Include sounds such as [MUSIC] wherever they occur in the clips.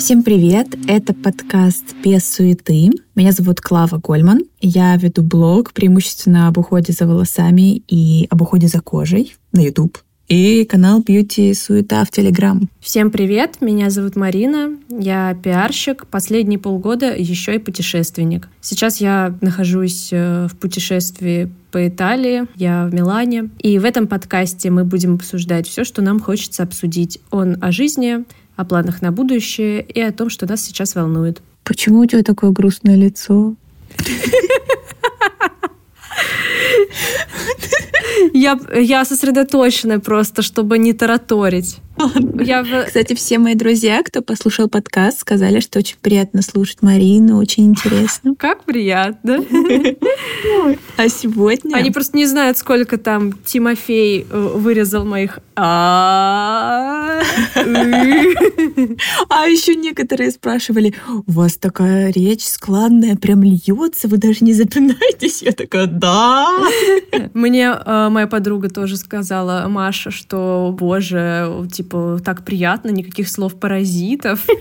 Всем привет! Это подкаст «Без суеты». Меня зовут Клава Гольман. Я веду блог преимущественно об уходе за волосами и об уходе за кожей на YouTube и канал Beauty Суета в Телеграм. Всем привет, меня зовут Марина, я пиарщик, последние полгода еще и путешественник. Сейчас я нахожусь э, в путешествии по Италии, я в Милане, и в этом подкасте мы будем обсуждать все, что нам хочется обсудить. Он о жизни, о планах на будущее и о том, что нас сейчас волнует. Почему у тебя такое грустное лицо? Я, я сосредоточена просто, чтобы не тараторить. Я... Кстати, все мои друзья, кто послушал подкаст, сказали, что очень приятно слушать Марину, очень интересно. Как приятно. А сегодня... Они просто не знают, сколько там Тимофей э, вырезал моих а А еще некоторые спрашивали, у вас такая речь складная, прям льется, вы даже не запинаетесь. Я такая, да. Мне э, моя подруга тоже сказала, Маша, что, боже, типа, типа, так приятно, никаких слов паразитов. [LAUGHS]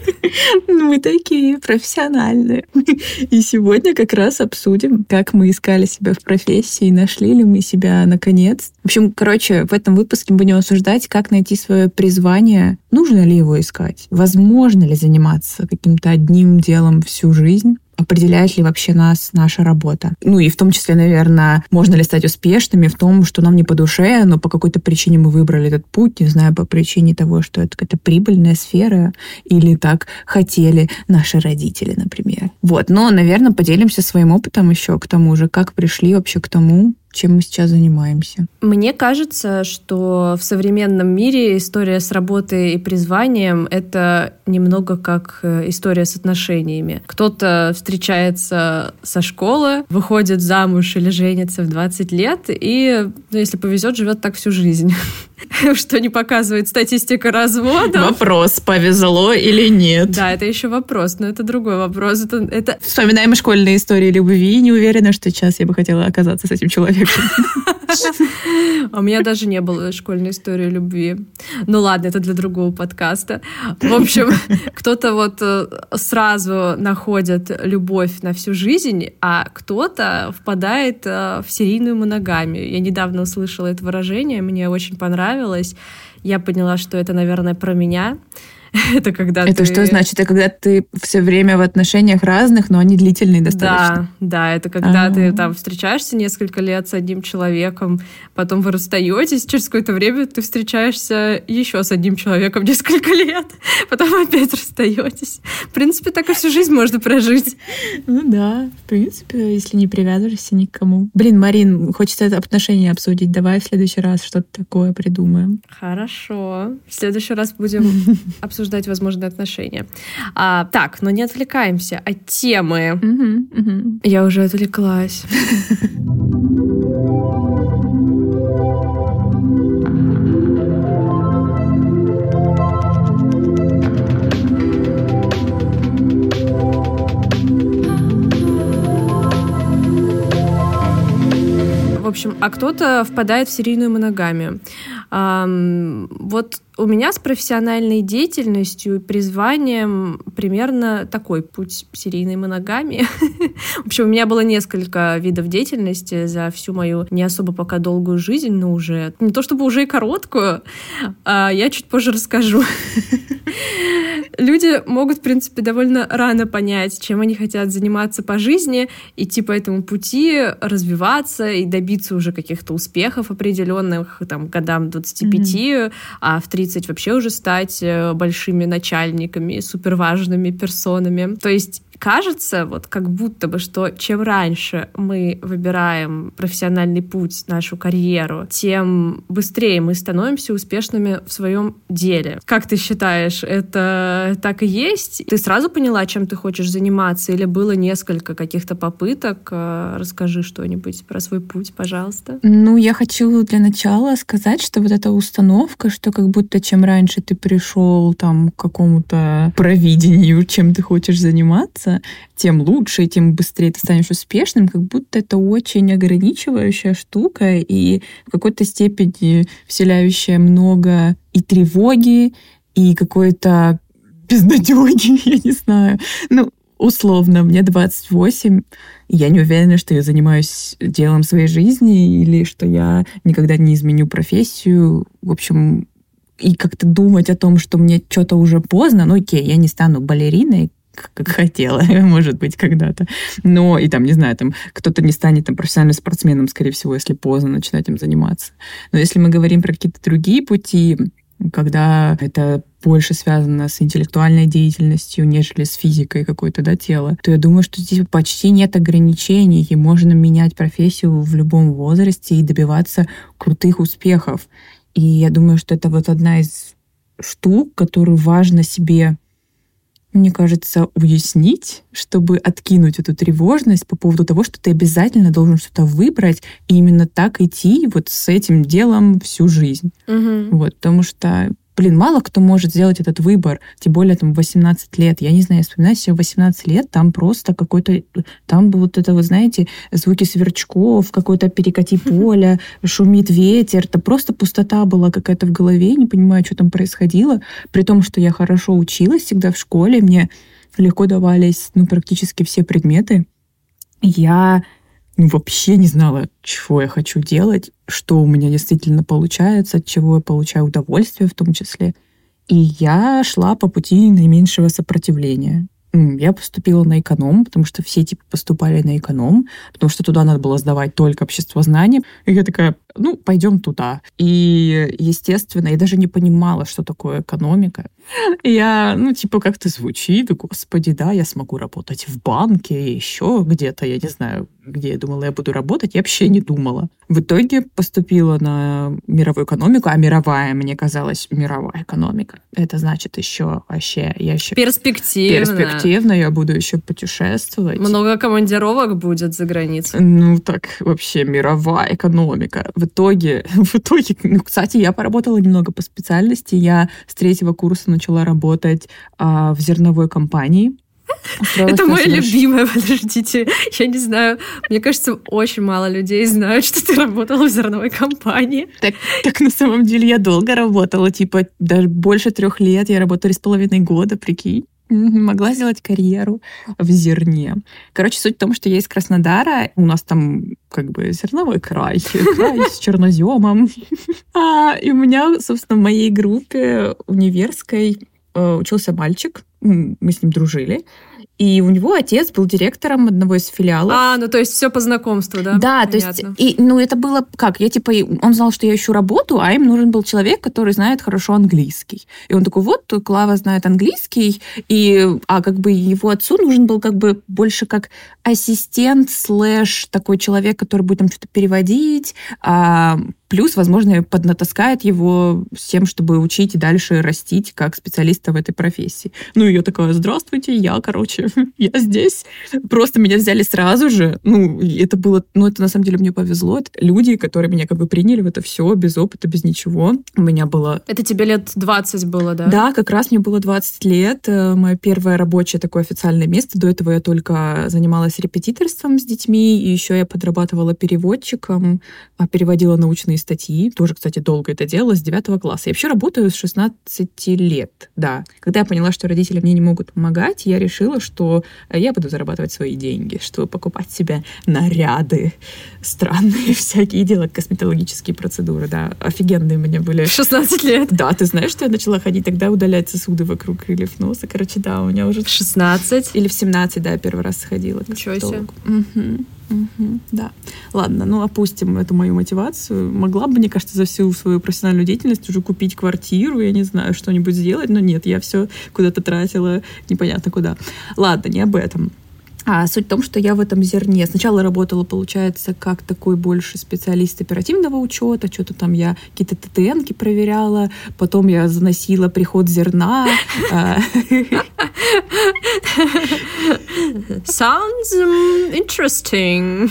Ну, мы такие профессиональные. [LAUGHS] И сегодня как раз обсудим, как мы искали себя в профессии, нашли ли мы себя наконец. В общем, короче, в этом выпуске будем обсуждать, как найти свое призвание, нужно ли его искать, возможно ли заниматься каким-то одним делом всю жизнь определяет ли вообще нас наша работа. Ну и в том числе, наверное, можно ли стать успешными в том, что нам не по душе, но по какой-то причине мы выбрали этот путь, не знаю, по причине того, что это какая-то прибыльная сфера, или так хотели наши родители, например. Вот, но, наверное, поделимся своим опытом еще к тому же, как пришли вообще к тому, чем мы сейчас занимаемся. Мне кажется, что в современном мире история с работой и призванием — это немного как э, история с отношениями. Кто-то встречается со школы, выходит замуж или женится в 20 лет, и, ну, если повезет, живет так всю жизнь. [LAUGHS] [LAUGHS] Что не показывает статистика развода. Вопрос, повезло или нет. Да, это еще вопрос, но это другой вопрос. Это, это... Вспоминаем школьные истории любви. Не уверена, что сейчас я бы хотела оказаться с этим человеком [LAUGHS] у меня даже не было школьной истории любви. Ну ладно, это для другого подкаста. В общем, [LAUGHS] кто-то вот э, сразу находит любовь на всю жизнь, а кто-то впадает э, в серийную моногамию. Я недавно услышала это выражение, мне очень понравилось. Я поняла, что это, наверное, про меня. [LAUGHS] Это когда Это ты... что значит? Это когда ты все время в отношениях разных, но они длительные достаточно. Да, да, это когда А-а-а. ты там встречаешься несколько лет с одним человеком, потом вы расстаетесь, через какое-то время ты встречаешься еще с одним человеком [LAUGHS] несколько лет, потом опять расстаетесь. В принципе, так и всю жизнь можно прожить. Ну да, в принципе, если не привязываешься ни к кому. Блин, Марин, хочется это отношения обсудить. Давай в следующий раз что-то такое придумаем. Хорошо. В следующий раз будем обсуждать [LAUGHS] обсуждать возможные отношения. А, так, но не отвлекаемся от темы. Угу, угу. Я уже отвлеклась. В общем, а кто-то впадает в серийную моногамию. Вот у меня с профессиональной деятельностью и призванием примерно такой путь серийной моногамии. [LAUGHS] В общем, у меня было несколько видов деятельности за всю мою не особо пока долгую жизнь, но уже не то чтобы уже и короткую, а я чуть позже расскажу. [LAUGHS] Люди могут, в принципе, довольно рано понять, чем они хотят заниматься по жизни, идти по этому пути, развиваться и добиться уже каких-то успехов определенных, там, годам 25, mm-hmm. а в 30 30 вообще уже стать э, большими начальниками, суперважными персонами. То есть кажется, вот как будто бы, что чем раньше мы выбираем профессиональный путь, нашу карьеру, тем быстрее мы становимся успешными в своем деле. Как ты считаешь, это так и есть? Ты сразу поняла, чем ты хочешь заниматься, или было несколько каких-то попыток? Э, расскажи что-нибудь про свой путь, пожалуйста. Ну, я хочу для начала сказать, что вот эта установка, что как будто чем раньше ты пришел там к какому-то провидению, чем ты хочешь заниматься, заниматься, тем лучше, и тем быстрее ты станешь успешным, как будто это очень ограничивающая штука и в какой-то степени вселяющая много и тревоги, и какой-то безнадеги, [LAUGHS] я не знаю. Ну, условно, мне 28, я не уверена, что я занимаюсь делом своей жизни или что я никогда не изменю профессию. В общем, и как-то думать о том, что мне что-то уже поздно, ну окей, я не стану балериной, как хотела, [LAUGHS] может быть, когда-то. Но и там, не знаю, там кто-то не станет там профессиональным спортсменом, скорее всего, если поздно начинать им заниматься. Но если мы говорим про какие-то другие пути, когда это больше связано с интеллектуальной деятельностью, нежели с физикой какой-то, да, тела, то я думаю, что здесь почти нет ограничений, и можно менять профессию в любом возрасте и добиваться крутых успехов. И я думаю, что это вот одна из штук, которую важно себе мне кажется, уяснить, чтобы откинуть эту тревожность по поводу того, что ты обязательно должен что-то выбрать и именно так идти вот с этим делом всю жизнь. Угу. Вот, потому что блин, мало кто может сделать этот выбор, тем более там 18 лет. Я не знаю, я вспоминаю себе 18 лет, там просто какой-то, там вот это, вы знаете, звуки сверчков, какой-то перекати поля, шумит ветер, это просто пустота была какая-то в голове, не понимаю, что там происходило, при том, что я хорошо училась всегда в школе, мне легко давались, ну, практически все предметы. Я ну, вообще не знала, чего я хочу делать, что у меня действительно получается, от чего я получаю удовольствие в том числе. И я шла по пути наименьшего сопротивления. Я поступила на эконом, потому что все типа поступали на эконом, потому что туда надо было сдавать только общество знаний. И я такая, ну, пойдем туда. И, естественно, я даже не понимала, что такое экономика. Я, ну, типа, как-то звучит, господи, да, я смогу работать в банке, еще где-то, я не знаю, где я думала, я буду работать, я вообще не думала. В итоге поступила на мировую экономику, а мировая, мне казалось, мировая экономика. Это значит еще вообще, я еще... Перспективно. Перспективно, я буду еще путешествовать. Много командировок будет за границей. Ну, так вообще мировая экономика. В итоге, [LAUGHS] в итоге, ну, кстати, я поработала немного по специальности. Я с третьего курса начала работать а, в зерновой компании. Это мое любимое, [LAUGHS] подождите. Я не знаю, мне кажется, очень мало людей знают, что ты работала в зерновой компании. Так, так на самом деле я долго работала, типа даже больше трех лет. Я работала с половиной года, прикинь [LAUGHS] могла сделать карьеру в зерне. Короче, суть в том, что я из Краснодара, у нас там как бы зерновой край, [LAUGHS] край с черноземом. [LAUGHS] А, и у меня, собственно, в моей группе универской э, учился мальчик, мы с ним дружили. И у него отец был директором одного из филиалов. А, ну то есть все по знакомству, да? Да, Понятно. то есть, и, ну это было как? Я типа, он знал, что я ищу работу, а им нужен был человек, который знает хорошо английский. И он такой, вот, Клава знает английский, и, а как бы его отцу нужен был как бы больше как ассистент слэш такой человек, который будет там что-то переводить, а, Плюс, возможно, поднатаскает его с тем, чтобы учить и дальше растить как специалиста в этой профессии. Ну, и я такая, здравствуйте, я, короче, [LAUGHS] я здесь. Просто меня взяли сразу же. Ну, это было, ну, это на самом деле мне повезло. Это люди, которые меня как бы приняли в это все без опыта, без ничего. У меня было... Это тебе лет 20 было, да? Да, как раз мне было 20 лет. Э, Мое первое рабочее такое официальное место. До этого я только занималась репетиторством с детьми, и еще я подрабатывала переводчиком, а, переводила научные статьи. Тоже, кстати, долго это делала, с 9 класса. Я вообще работаю с 16 лет, да. Когда я поняла, что родители мне не могут помогать, я решила, что я буду зарабатывать свои деньги, чтобы покупать себе наряды странные [LAUGHS] всякие, делать косметологические процедуры, да. Офигенные у меня были. [LAUGHS] 16 лет? Да, ты знаешь, что я начала ходить тогда удалять сосуды вокруг крыльев носа? Короче, да, у меня уже... 16? Или в 17, да, первый раз сходила. Ничего себе. Угу. Угу, да. Ладно, ну опустим эту мою мотивацию. Могла бы, мне кажется, за всю свою профессиональную деятельность уже купить квартиру, я не знаю, что-нибудь сделать, но нет, я все куда-то тратила, непонятно куда. Ладно, не об этом. А суть в том, что я в этом зерне сначала работала, получается, как такой больше специалист оперативного учета, что-то там я какие-то ТТНки проверяла, потом я заносила приход зерна. А. Sounds interesting.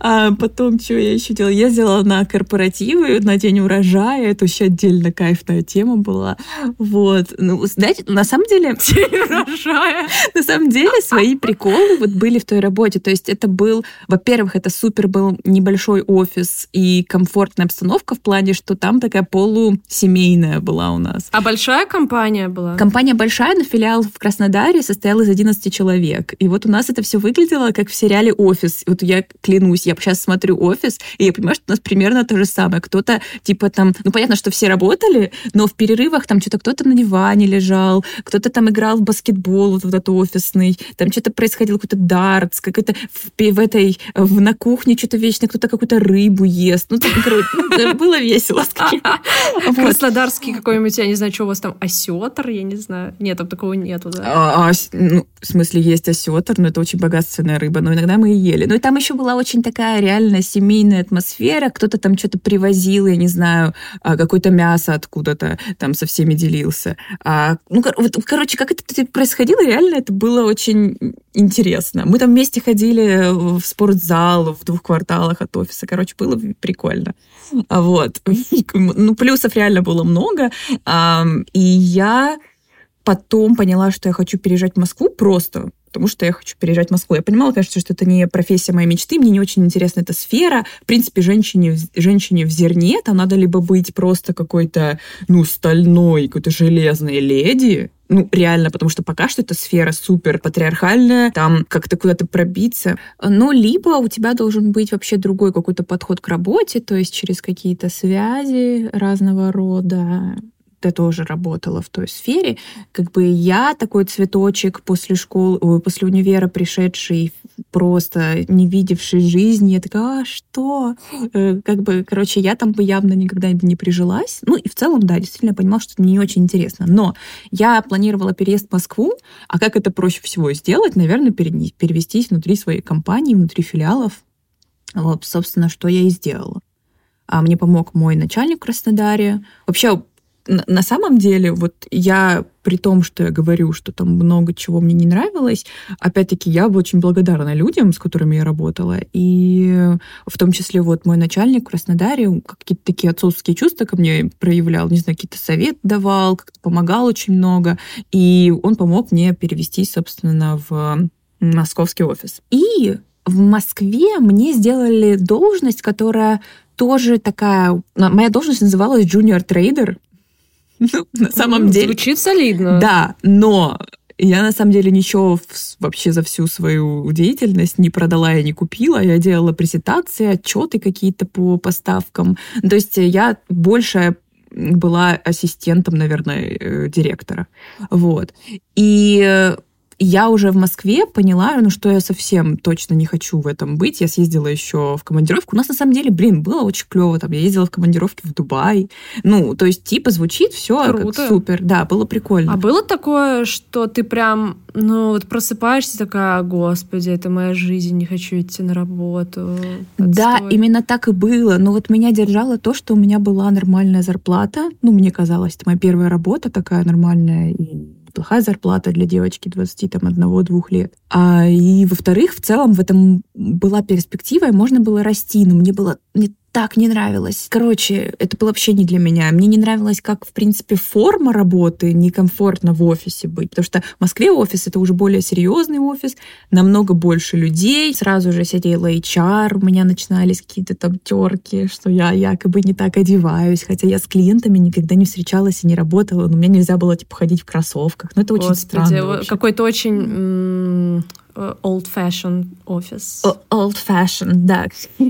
А потом, что я еще делала? Я сделала на корпоративы, на день урожая. Это вообще отдельно кайфная тема была. Вот. Ну, знаете, на самом деле... День урожая. [LAUGHS] На самом деле свои приколы вот были в той работе. То есть это был, во-первых, это супер был небольшой офис и комфортная обстановка в плане, что там такая полусемейная была у нас. А большая компания была? Компания большая, но филиал в Краснодаре состоял из 11 человек. И вот у нас это все выглядело как в сериале «Офис». Вот я клянусь, я сейчас смотрю «Офис», и я понимаю, что у нас примерно то же самое. Кто-то, типа там, ну понятно, что все работали, но в перерывах там что-то кто-то на диване лежал, кто-то там играл в баскетбол, вот, вот этот офисный, там что-то происходило, какой-то дартс, какой-то в, в этой, в, на кухне что-то вечно, кто-то какую-то рыбу ест. Ну, там, короче, ну, было весело. [LAUGHS] Краснодарский какой-нибудь, я не знаю, что у вас там, осетр, я не знаю. Нет, там такого нету, да? А, а, ну, в смысле, есть осетр, но это очень богатственная рыба, но иногда мы и ели. Ну, и там еще была очень такая реально семейная атмосфера, кто-то там что-то привозил, я не знаю, а, какое-то мясо откуда-то там со всеми делился. Ну, короче, как это происходило, реально это было очень интересно. Мы там вместе ходили в спортзал в двух кварталах от офиса. Короче, было прикольно. А вот. Ну, плюсов реально было много. И я потом поняла, что я хочу переезжать в Москву просто потому что я хочу переезжать в Москву. Я понимала, конечно, что это не профессия моей мечты, мне не очень интересна эта сфера. В принципе, женщине, женщине в зерне там надо либо быть просто какой-то, ну, стальной, какой-то железной леди, ну, реально, потому что пока что эта сфера супер патриархальная, там как-то куда-то пробиться. Ну, либо у тебя должен быть вообще другой какой-то подход к работе, то есть через какие-то связи разного рода, ты тоже работала в той сфере, как бы я такой цветочек после школы, после универа пришедший, просто не видевший жизни, я такая, а что? Э, как бы, короче, я там бы явно никогда не прижилась. Ну и в целом, да, действительно понимала, что это не очень интересно. Но я планировала переезд в Москву, а как это проще всего сделать? Наверное, перевестись внутри своей компании, внутри филиалов. Вот, собственно, что я и сделала. А мне помог мой начальник в Краснодаре. Вообще, на самом деле, вот я при том, что я говорю, что там много чего мне не нравилось, опять-таки я очень благодарна людям, с которыми я работала. И в том числе вот мой начальник в Краснодаре какие-то такие отцовские чувства ко мне проявлял, не знаю, какие-то советы давал, как-то помогал очень много. И он помог мне перевести, собственно, в московский офис. И в Москве мне сделали должность, которая тоже такая... Моя должность называлась junior трейдер. Ну, на самом деле... Звучит солидно. Да, но я на самом деле ничего вообще за всю свою деятельность не продала и не купила. Я делала презентации, отчеты какие-то по поставкам. То есть я больше была ассистентом, наверное, э, директора. Вот. И я уже в Москве поняла, ну, что я совсем точно не хочу в этом быть. Я съездила еще в командировку. У нас, на самом деле, блин, было очень клево. Там я ездила в командировке в Дубай. Ну, то есть, типа, звучит все как супер. Да, было прикольно. А было такое, что ты прям, ну, вот просыпаешься такая, господи, это моя жизнь, не хочу идти на работу. Отстой. Да, именно так и было. Но вот меня держало то, что у меня была нормальная зарплата. Ну, мне казалось, это моя первая работа такая нормальная. И плохая зарплата для девочки 21-2 лет. А, и, во-вторых, в целом в этом была перспектива, и можно было расти, но мне было мне так не нравилось. Короче, это было вообще не для меня. Мне не нравилось, как, в принципе, форма работы, некомфортно в офисе быть. Потому что в Москве офис — это уже более серьезный офис, намного больше людей. Сразу же сидела HR, у меня начинались какие-то там терки, что я якобы не так одеваюсь, хотя я с клиентами никогда не встречалась и не работала, но мне нельзя было, типа, ходить в кроссовках. Ну, это очень Господи, странно. Какой-то очень old-fashioned офис. Old-fashioned, да. [LAUGHS]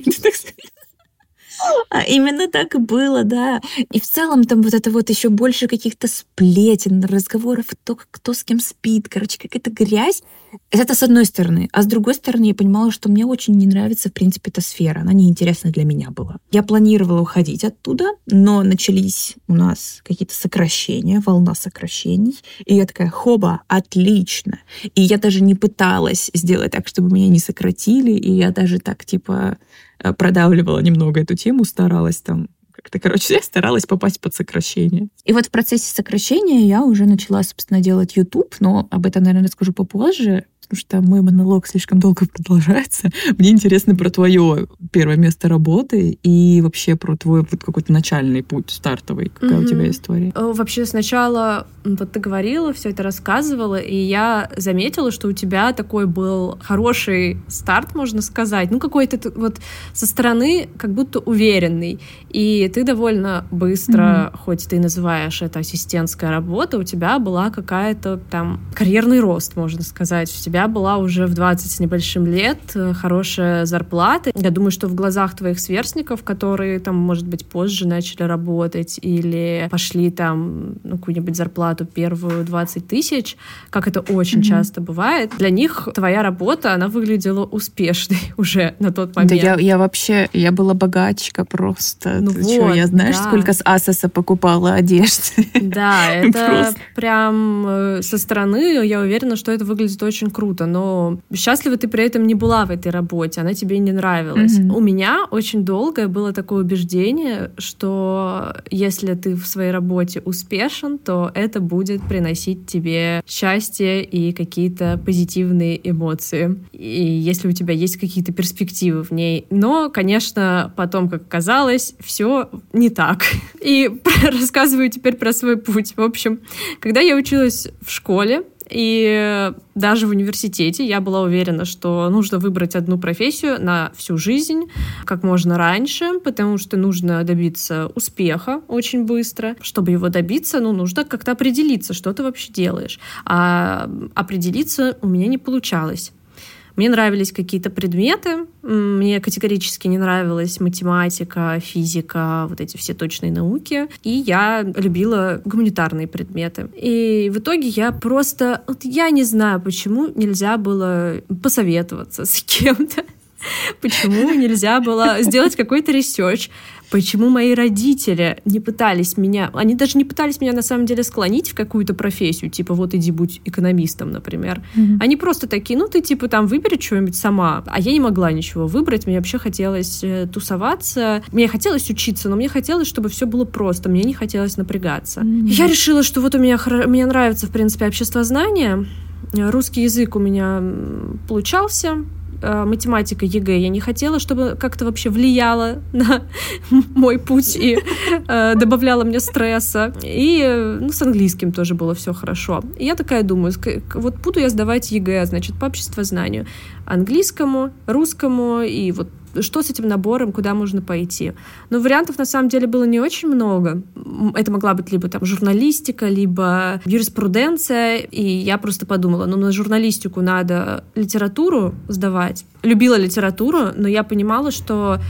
А именно так и было, да. И в целом там вот это вот еще больше каких-то сплетен, разговоров, кто, кто с кем спит, короче, какая-то грязь. Это с одной стороны. А с другой стороны, я понимала, что мне очень не нравится, в принципе, эта сфера. Она неинтересна для меня была. Я планировала уходить оттуда, но начались у нас какие-то сокращения, волна сокращений. И я такая, хоба, отлично. И я даже не пыталась сделать так, чтобы меня не сократили. И я даже так, типа, Э, продавливала немного эту тему, старалась там как-то, короче, я старалась попасть под сокращение. И вот в процессе сокращения я уже начала, собственно, делать YouTube, но об этом, наверное, расскажу попозже, потому что мой монолог слишком долго [LAUGHS] продолжается. Мне интересно про твое первое место работы и вообще про твой вот какой-то начальный путь стартовый. Какая mm-hmm. у тебя история? Вообще сначала вот ты говорила, все это рассказывала, и я заметила, что у тебя такой был хороший старт, можно сказать, ну какой-то вот со стороны как будто уверенный, и ты довольно быстро, mm-hmm. хоть ты называешь это ассистентская работа, у тебя была какая-то там карьерный рост, можно сказать, у тебя была уже в 20 с небольшим лет э, хорошая зарплата. Я думаю, что в глазах твоих сверстников, которые там, может быть, позже начали работать или пошли там ну, какую-нибудь зарплату первую 20 тысяч, как это очень mm-hmm. часто бывает, для них твоя работа, она выглядела успешной [LAUGHS] уже на тот момент. Да, я, я вообще, я была богачка просто. Ну Ты вот, что, я знаешь, да. сколько с Асоса покупала одежды? Да, [LAUGHS] это прям э, со стороны, я уверена, что это выглядит очень круто, но счастлива ты при этом не была в этой работе, она тебе не нравилась. Mm-hmm. У меня очень долго было такое убеждение, что если ты в своей работе успешен, то это будет приносить тебе счастье и какие-то позитивные эмоции. И если у тебя есть какие-то перспективы в ней. Но, конечно, потом, как казалось, все не так. [LAUGHS] И [LAUGHS] рассказываю теперь про свой путь. В общем, когда я училась в школе, и даже в университете я была уверена, что нужно выбрать одну профессию на всю жизнь, как можно раньше, потому что нужно добиться успеха очень быстро. Чтобы его добиться, ну, нужно как-то определиться, что ты вообще делаешь. А определиться у меня не получалось. Мне нравились какие-то предметы, мне категорически не нравилась математика, физика, вот эти все точные науки, и я любила гуманитарные предметы. И в итоге я просто... Вот я не знаю, почему нельзя было посоветоваться с [LAUGHS] кем-то. Почему нельзя было сделать какой-то research? Почему мои родители не пытались меня, они даже не пытались меня на самом деле склонить в какую-то профессию, типа вот иди будь экономистом, например. Mm-hmm. Они просто такие, ну ты типа там выбери что-нибудь сама. А я не могла ничего выбрать, мне вообще хотелось э, тусоваться, мне хотелось учиться, но мне хотелось, чтобы все было просто, мне не хотелось напрягаться. Mm-hmm. Я решила, что вот у меня, мне нравится, в принципе, обществознание, русский язык у меня получался, математика ЕГЭ я не хотела, чтобы как-то вообще влияло на [LAUGHS] мой путь и э, добавляло мне стресса. И ну, с английским тоже было все хорошо. И я такая думаю, вот буду я сдавать ЕГЭ, значит, по обществознанию. Английскому, русскому и вот что с этим набором, куда можно пойти. Но вариантов на самом деле было не очень много. Это могла быть либо там журналистика, либо юриспруденция. И я просто подумала, ну на журналистику надо литературу сдавать. Любила литературу, но я понимала, что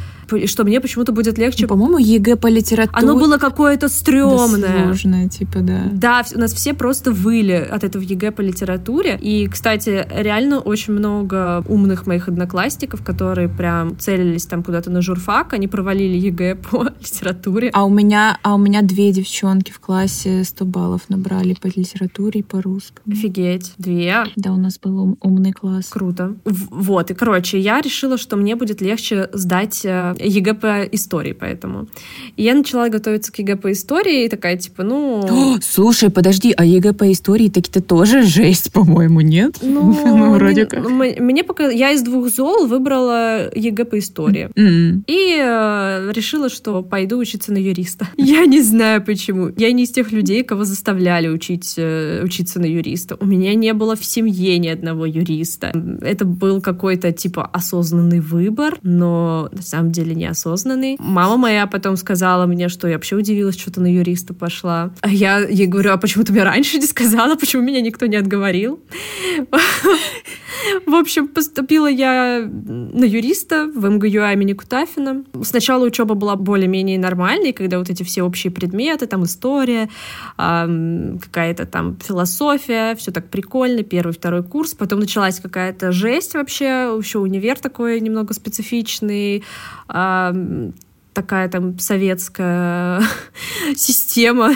что мне почему-то будет легче. По-моему, ЕГЭ по литературе. Оно было какое-то стрёмное. Да, сложное, типа, да. Да, у нас все просто выли от этого ЕГЭ по литературе. И, кстати, реально очень много умных моих одноклассников, которые прям целились там куда-то на журфак, они провалили ЕГЭ [LAUGHS] по литературе. А у меня, а у меня две девчонки в классе 100 баллов набрали по литературе и по русскому. Офигеть, две. Да, у нас был ум, умный класс. Круто. В, вот, и, короче, я решила, что мне будет легче сдать э, ЕГЭ по истории, поэтому. И я начала готовиться к ЕГЭ по истории, и такая, типа, ну... О, [GASPS] слушай, подожди, а ЕГЭ по истории таки-то тоже жесть, по-моему, нет? Ну, [LAUGHS] ну вроде как. Мне пока... Я из двух зол выбрала ЕГЭ по истории. Mm-hmm. И э, решила, что пойду учиться на юриста. [LAUGHS] Я не знаю почему. Я не из тех людей, кого заставляли учить, э, учиться на юриста. У меня не было в семье ни одного юриста. Это был какой-то, типа, осознанный выбор, но на самом деле деле неосознанный. Мама моя потом сказала мне, что я вообще удивилась, что ты на юриста пошла. А я ей говорю, а почему ты мне раньше не сказала, почему меня никто не отговорил? В общем, поступила я на юриста в МГУ имени Кутафина. Сначала учеба была более-менее нормальной, когда вот эти все общие предметы, там история, какая-то там философия, все так прикольно, первый, второй курс. Потом началась какая-то жесть вообще, еще универ такой немного специфичный, такая там советская [LAUGHS] система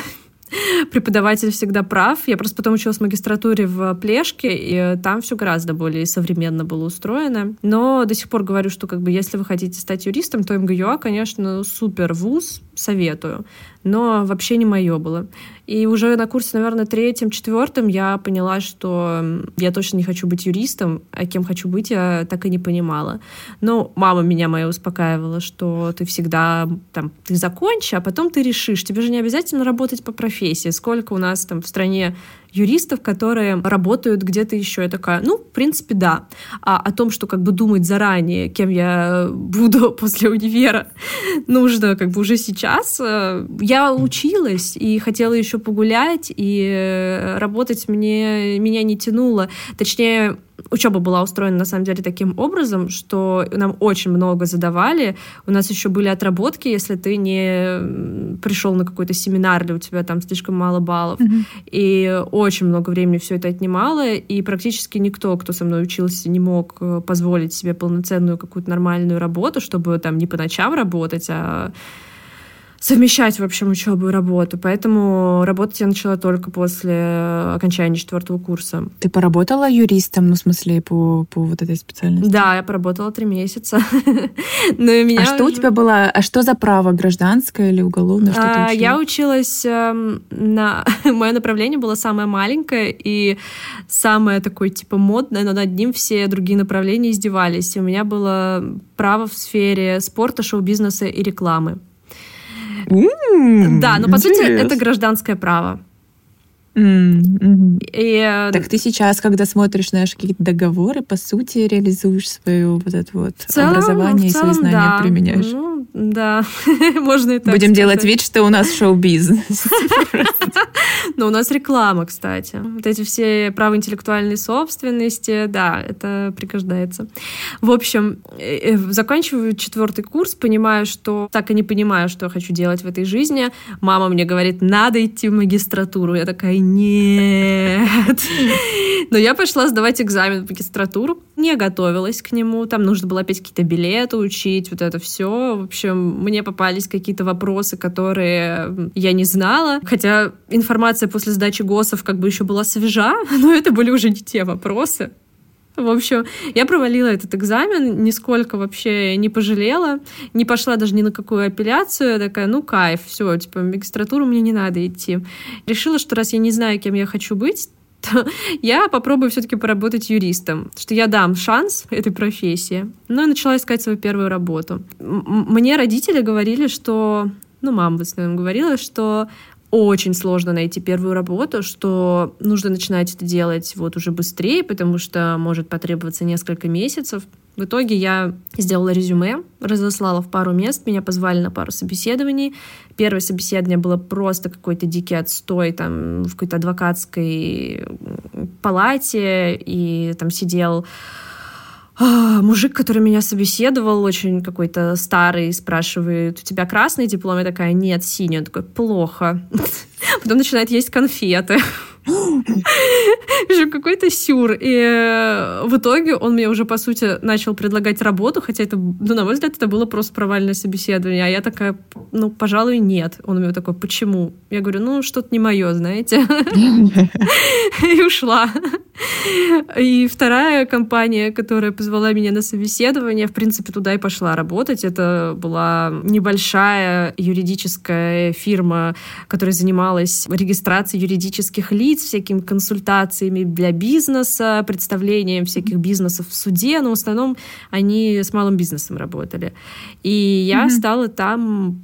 [LAUGHS] преподаватель всегда прав. Я просто потом училась в магистратуре в Плешке, и там все гораздо более современно было устроено. Но до сих пор говорю, что как бы если вы хотите стать юристом, то МГЮА, конечно, супер вуз, советую. Но вообще не мое было. И уже на курсе, наверное, третьем, четвертом я поняла, что я точно не хочу быть юристом, а кем хочу быть, я так и не понимала. Но мама меня моя успокаивала, что ты всегда там, ты закончи, а потом ты решишь. Тебе же не обязательно работать по профессии. Сколько у нас там в стране юристов, которые работают где-то еще. Я такая, ну, в принципе, да. А о том, что как бы думать заранее, кем я буду [LAUGHS] после универа, нужно как бы уже сейчас. Э, я училась и хотела еще погулять, и э, работать мне, меня не тянуло. Точнее, учеба была устроена на самом деле таким образом, что нам очень много задавали. У нас еще были отработки, если ты не пришел на какой-то семинар, или у тебя там слишком мало баллов. Mm-hmm. И очень много времени все это отнимало, и практически никто, кто со мной учился, не мог э, позволить себе полноценную какую-то нормальную работу, чтобы там не по ночам работать, а совмещать, в общем, учебу и работу. Поэтому работать я начала только после окончания четвертого курса. Ты поработала юристом, ну, в смысле, по, по вот этой специальности? Да, я поработала три месяца. [LAUGHS] Но меня а что у тебя было? А что за право? Гражданское или уголовное? Что а, я училась эм, на... [LAUGHS] Мое направление было самое маленькое и самое такое, типа, модное, но над ним все другие направления издевались. И у меня было право в сфере спорта, шоу-бизнеса и рекламы. Да, но по сути это гражданское право. И, э, так ты сейчас, когда смотришь наши какие-то договоры, по сути, реализуешь свое вот это вот целом, образование целом, и свои знания да. применяешь. Ну, да, [LAUGHS] можно и так Будем сказать. делать вид, что у нас шоу-бизнес. [LAUGHS] Но у нас реклама, кстати. Вот эти все права интеллектуальной собственности, да, это пригождается. В общем, э, э, заканчиваю четвертый курс, понимаю, что так и не понимаю, что я хочу делать в этой жизни. Мама мне говорит, надо идти в магистратуру. Я такая, нет. [LAUGHS] Но я пошла сдавать экзамен в магистратуру, не готовилась к нему, там нужно было опять какие-то билеты учить, вот это все. В общем, мне попались какие-то вопросы, которые я не знала, хотя информация после сдачи ГОСов как бы еще была свежа, [LAUGHS] но это были уже не те вопросы. В общем, я провалила этот экзамен, нисколько вообще не пожалела, не пошла даже ни на какую апелляцию. Такая, ну кайф, все, типа, магистратуру мне не надо идти. Решила, что раз я не знаю, кем я хочу быть, то [LAUGHS] я попробую все-таки поработать юристом, что я дам шанс этой профессии. Ну и начала искать свою первую работу. Мне родители говорили, что ну, мама в основном говорила, что очень сложно найти первую работу, что нужно начинать это делать вот уже быстрее, потому что может потребоваться несколько месяцев. В итоге я сделала резюме, разослала в пару мест, меня позвали на пару собеседований. Первое собеседование было просто какой-то дикий отстой, там в какой-то адвокатской палате, и там сидел а, мужик, который меня собеседовал, очень какой-то старый, спрашивает, у тебя красный диплом? Я такая, нет, синий. Он такой, плохо. [LAUGHS] Потом начинает есть конфеты. [GASPS] Какой-то сюр. И э, в итоге он мне уже, по сути, начал предлагать работу, хотя это, ну, на мой взгляд, это было просто провальное собеседование. А я такая, ну, пожалуй, нет. Он мне такой, почему? Я говорю, ну, что-то не мое, знаете. [LAUGHS] И ушла. И вторая компания, которая позвала меня на собеседование, в принципе, туда и пошла работать. Это была небольшая юридическая фирма, которая занималась регистрацией юридических лиц, всякими консультациями для бизнеса, представлением всяких бизнесов в суде, но в основном они с малым бизнесом работали. И я mm-hmm. стала там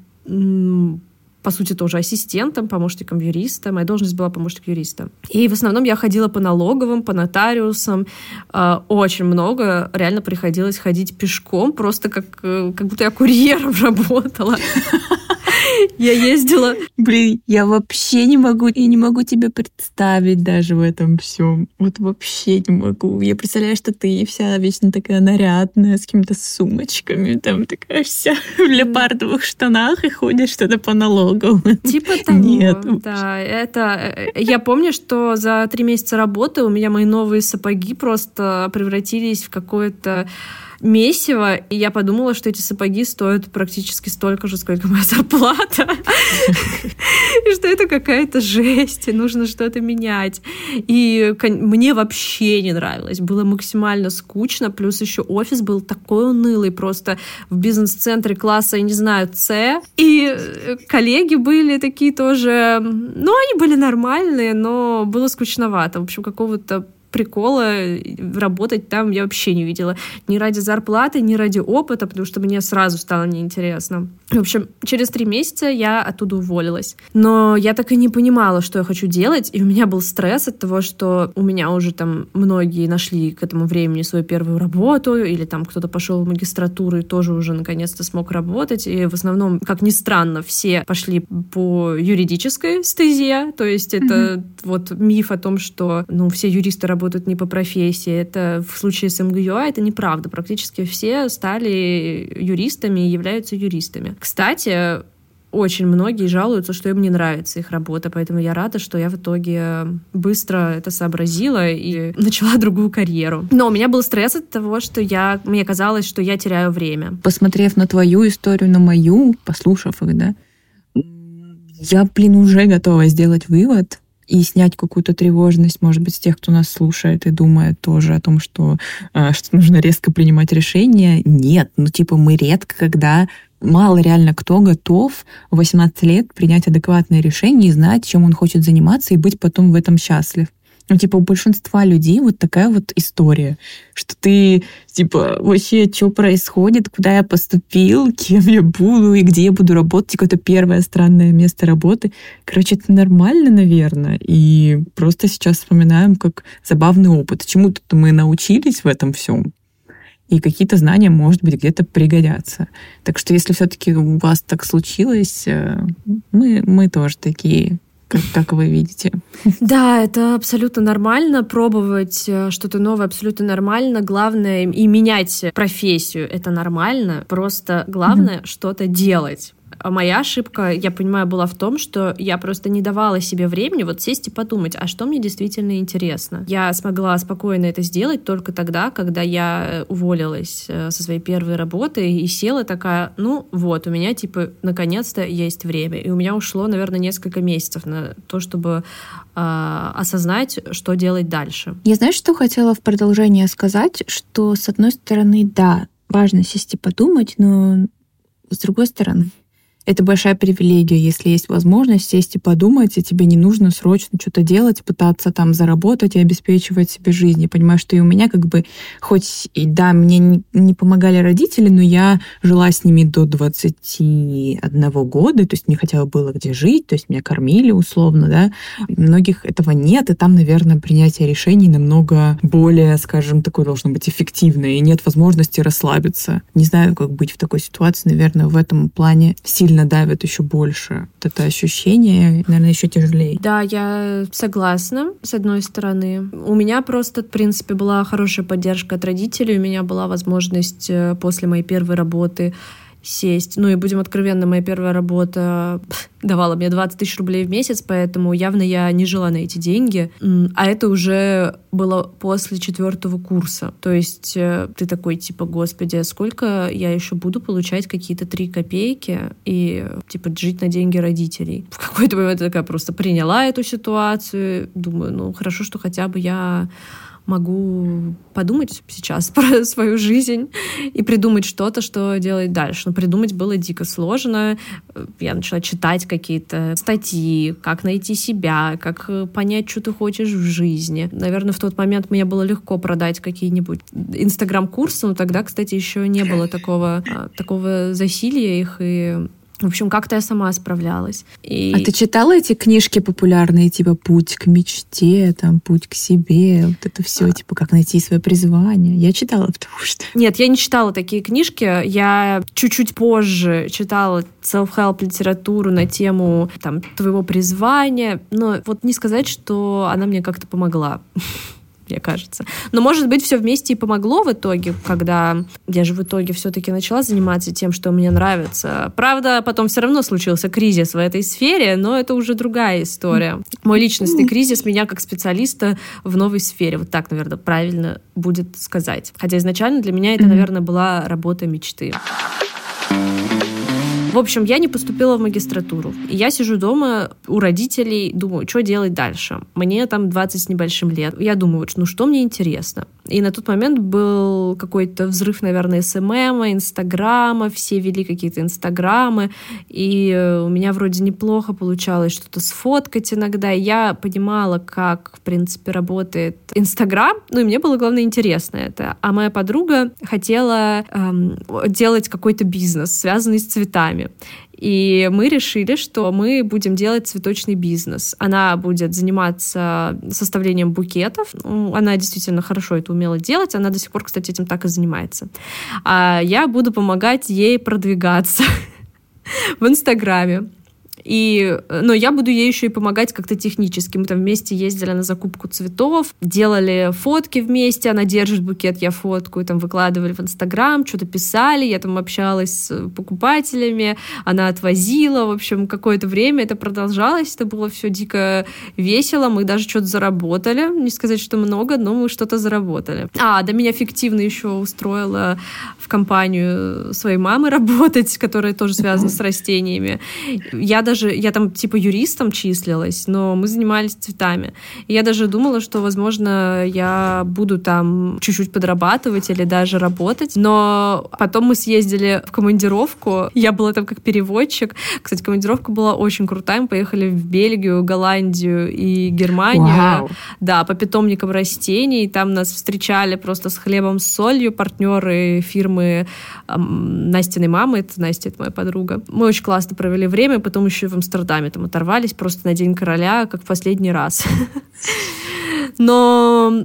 по сути, тоже ассистентом, помощником юриста. Моя должность была помощник юриста. И в основном я ходила по налоговым, по нотариусам. Э, очень много реально приходилось ходить пешком, просто как, э, как будто я курьером [LAUGHS] работала. Я ездила. Блин, я вообще не могу, я не могу тебя представить даже в этом всем. Вот вообще не могу. Я представляю, что ты вся вечно такая нарядная, с какими-то сумочками, там такая вся [LAUGHS] в леопардовых штанах и ходишь что-то по налогам. Типа [LAUGHS] того. Нет. Да, это... Э, я помню, что за три месяца работы у меня мои новые сапоги просто превратились в какое-то месиво, и я подумала, что эти сапоги стоят практически столько же, сколько моя зарплата. И что это какая-то жесть, и нужно что-то менять. И мне вообще не нравилось. Было максимально скучно, плюс еще офис был такой унылый, просто в бизнес-центре класса, я не знаю, С. И э, коллеги были такие тоже, ну, они были нормальные, но было скучновато. В общем, какого-то прикола работать там я вообще не видела. Ни ради зарплаты, ни ради опыта, потому что мне сразу стало неинтересно. В общем, через три месяца я оттуда уволилась. Но я так и не понимала, что я хочу делать, и у меня был стресс от того, что у меня уже там многие нашли к этому времени свою первую работу, или там кто-то пошел в магистратуру и тоже уже наконец-то смог работать. И в основном, как ни странно, все пошли по юридической стезе, то есть это mm-hmm. вот миф о том, что ну, все юристы работают не по профессии. Это в случае с МГЮА это неправда. Практически все стали юристами и являются юристами. Кстати, очень многие жалуются, что им не нравится их работа, поэтому я рада, что я в итоге быстро это сообразила и начала [LAUGHS] другую карьеру. Но у меня был стресс от того, что я, мне казалось, что я теряю время. Посмотрев на твою историю, на мою, послушав их, да, я, блин, уже готова сделать вывод, и снять какую-то тревожность, может быть, с тех, кто нас слушает и думает тоже о том, что, э, что нужно резко принимать решения. Нет, ну типа мы редко, когда мало реально кто готов в 18 лет принять адекватное решение и знать, чем он хочет заниматься и быть потом в этом счастлив. Ну, типа, у большинства людей вот такая вот история, что ты, типа, вообще, что происходит, куда я поступил, кем я буду и где я буду работать, какое-то первое странное место работы. Короче, это нормально, наверное, и просто сейчас вспоминаем как забавный опыт. Чему-то мы научились в этом всем, и какие-то знания, может быть, где-то пригодятся. Так что если все-таки у вас так случилось, э, мы, мы тоже такие как, как вы видите. Да, это абсолютно нормально. Пробовать э, что-то новое абсолютно нормально. Главное и менять профессию это нормально. Просто главное mm-hmm. что-то делать. А моя ошибка, я понимаю, была в том, что я просто не давала себе времени вот сесть и подумать, а что мне действительно интересно. Я смогла спокойно это сделать только тогда, когда я э, уволилась э, со своей первой работы и села такая, ну вот, у меня типа наконец-то есть время. И у меня ушло, наверное, несколько месяцев на то, чтобы э, осознать, что делать дальше. Я знаешь, что хотела в продолжение сказать, что с одной стороны, да, важно сесть и подумать, но с другой стороны, это большая привилегия, если есть возможность сесть и подумать, и тебе не нужно срочно что-то делать, пытаться там заработать и обеспечивать себе жизнь. Я понимаю, что и у меня как бы, хоть и да, мне не, не помогали родители, но я жила с ними до 21 года, то есть мне хотя бы было где жить, то есть меня кормили условно, да. Многих этого нет, и там, наверное, принятие решений намного более, скажем, такое должно быть эффективное, и нет возможности расслабиться. Не знаю, как быть в такой ситуации, наверное, в этом плане сильно сильно давит еще больше. Вот это ощущение, наверное, еще тяжелее. Да, я согласна, с одной стороны. У меня просто, в принципе, была хорошая поддержка от родителей. У меня была возможность э, после моей первой работы сесть. Ну и будем откровенны, моя первая работа [LAUGHS] давала мне 20 тысяч рублей в месяц, поэтому явно я не жила на эти деньги. А это уже было после четвертого курса. То есть э, ты такой, типа, господи, а сколько я еще буду получать какие-то три копейки и, типа, жить на деньги родителей? В какой-то момент я такая просто приняла эту ситуацию, думаю, ну, хорошо, что хотя бы я могу подумать сейчас [LAUGHS] про свою жизнь и придумать что-то, что делать дальше. Но придумать было дико сложно. Я начала читать какие-то статьи, как найти себя, как понять, что ты хочешь в жизни. Наверное, в тот момент мне было легко продать какие-нибудь инстаграм-курсы, но тогда, кстати, еще не было такого, а, такого засилия их, и в общем, как-то я сама справлялась. И... А ты читала эти книжки популярные, типа «Путь к мечте», там «Путь к себе», вот это все, а... типа «Как найти свое призвание»? Я читала, [LAUGHS] потому что... Нет, я не читала такие книжки. Я чуть-чуть позже читала self-help литературу на тему там, твоего призвания. Но вот не сказать, что она мне как-то помогла. [LAUGHS] мне кажется. Но, может быть, все вместе и помогло в итоге, когда я же в итоге все-таки начала заниматься тем, что мне нравится. Правда, потом все равно случился кризис в этой сфере, но это уже другая история. Мой личностный кризис меня как специалиста в новой сфере. Вот так, наверное, правильно будет сказать. Хотя изначально для меня это, наверное, была работа мечты. В общем, я не поступила в магистратуру. Я сижу дома у родителей, думаю, что делать дальше. Мне там 20 с небольшим лет. Я думаю, ну что мне интересно? И на тот момент был какой-то взрыв, наверное, СММа, Инстаграма, все вели какие-то Инстаграмы, и у меня вроде неплохо получалось что-то сфоткать иногда. И я понимала, как, в принципе, работает Инстаграм, ну и мне было, главное, интересно это. А моя подруга хотела эм, делать какой-то бизнес, связанный с цветами. И мы решили, что мы будем делать цветочный бизнес. Она будет заниматься составлением букетов. Она действительно хорошо это умела делать. Она до сих пор, кстати, этим так и занимается. А я буду помогать ей продвигаться [LAUGHS] в Инстаграме. И, но я буду ей еще и помогать как-то технически. Мы там вместе ездили на закупку цветов, делали фотки вместе, она держит букет, я фотку, и там выкладывали в Инстаграм, что-то писали, я там общалась с покупателями, она отвозила, в общем, какое-то время это продолжалось, это было все дико весело, мы даже что-то заработали, не сказать, что много, но мы что-то заработали. А, да меня фиктивно еще устроила в компанию своей мамы [LAUGHS] работать, которая тоже связана с растениями. Я даже, я там типа юристом числилась, но мы занимались цветами. И я даже думала, что, возможно, я буду там чуть-чуть подрабатывать или даже работать. Но потом мы съездили в командировку. Я была там как переводчик. Кстати, командировка была очень крутая. Мы поехали в Бельгию, Голландию и Германию. Вау. Да, по питомникам растений. Там нас встречали просто с хлебом с солью партнеры фирмы Настиной мамы. Это Настя, это моя подруга. Мы очень классно провели время. Потом еще в Амстердаме там оторвались просто на День короля, как в последний раз. [LAUGHS] Но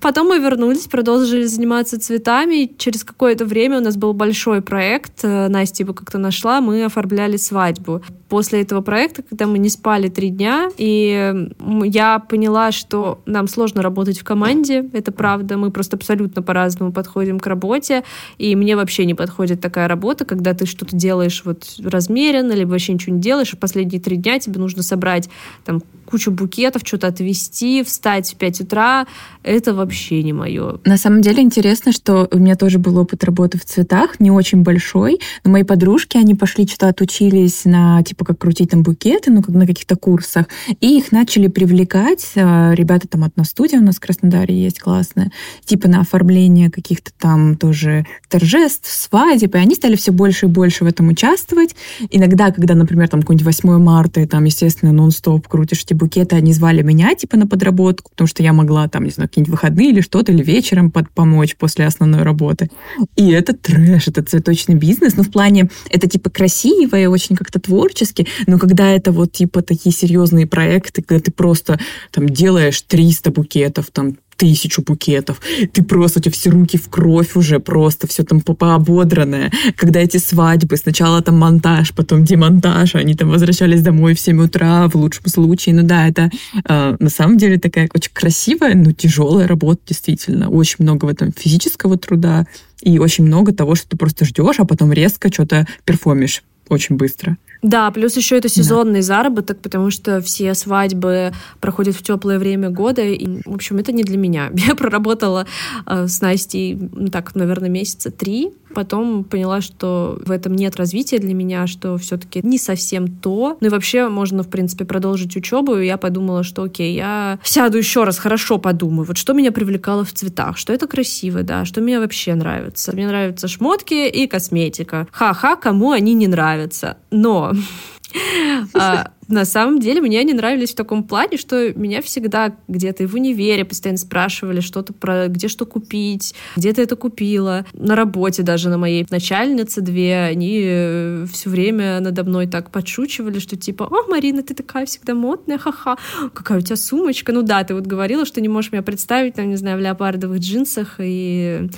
Потом мы вернулись, продолжили заниматься цветами. Через какое-то время у нас был большой проект. Э, Настя его как-то нашла, мы оформляли свадьбу. После этого проекта, когда мы не спали три дня, и я поняла, что нам сложно работать в команде, это правда. Мы просто абсолютно по-разному подходим к работе, и мне вообще не подходит такая работа, когда ты что-то делаешь вот размеренно, либо вообще ничего не делаешь, и последние три дня тебе нужно собрать там кучу букетов, что-то отвезти, встать в 5 утра. Это вообще не мое. На самом деле интересно, что у меня тоже был опыт работы в цветах, не очень большой, но мои подружки, они пошли что-то отучились на, типа, как крутить там букеты, ну, как на каких-то курсах, и их начали привлекать, а, ребята там одна студия у нас в Краснодаре есть классная, типа на оформление каких-то там тоже торжеств, свадеб, и они стали все больше и больше в этом участвовать. Иногда, когда, например, там какой-нибудь 8 марта, и там, естественно, нон-стоп крутишь эти букеты, они звали меня, типа, на подработку, потому что я могла там, не знаю, какие-нибудь выходные или что-то, или вечером под помочь после основной работы. И это трэш, это цветочный бизнес, но в плане, это, типа, красиво и очень как-то творчески, но когда это вот, типа, такие серьезные проекты, когда ты просто там делаешь 300 букетов, там, тысячу букетов. Ты просто, у тебя все руки в кровь уже, просто все там поободранное. Когда эти свадьбы, сначала там монтаж, потом демонтаж, они там возвращались домой в 7 утра, в лучшем случае. Ну да, это э, на самом деле такая очень красивая, но тяжелая работа, действительно. Очень много в этом физического труда и очень много того, что ты просто ждешь, а потом резко что-то перформишь очень быстро. Да, плюс еще это сезонный да. заработок, потому что все свадьбы проходят в теплое время года. И, в общем, это не для меня. [LAUGHS] Я проработала э, с Настей, ну, так, наверное, месяца три. Потом поняла, что в этом нет развития для меня, что все-таки не совсем то. Ну и вообще можно, в принципе, продолжить учебу. И я подумала, что окей, я сяду еще раз, хорошо подумаю. Вот что меня привлекало в цветах, что это красиво, да, что мне вообще нравится. Мне нравятся шмотки и косметика. Ха-ха, кому они не нравятся. Но [LAUGHS] а, на самом деле мне они нравились в таком плане, что меня всегда где-то и в универе постоянно спрашивали что-то про где что купить, где ты это купила. На работе даже на моей начальнице две, они э, все время надо мной так подшучивали, что типа, о, Марина, ты такая всегда модная, ха-ха, какая у тебя сумочка. Ну да, ты вот говорила, что не можешь меня представить, там, не знаю, в леопардовых джинсах и...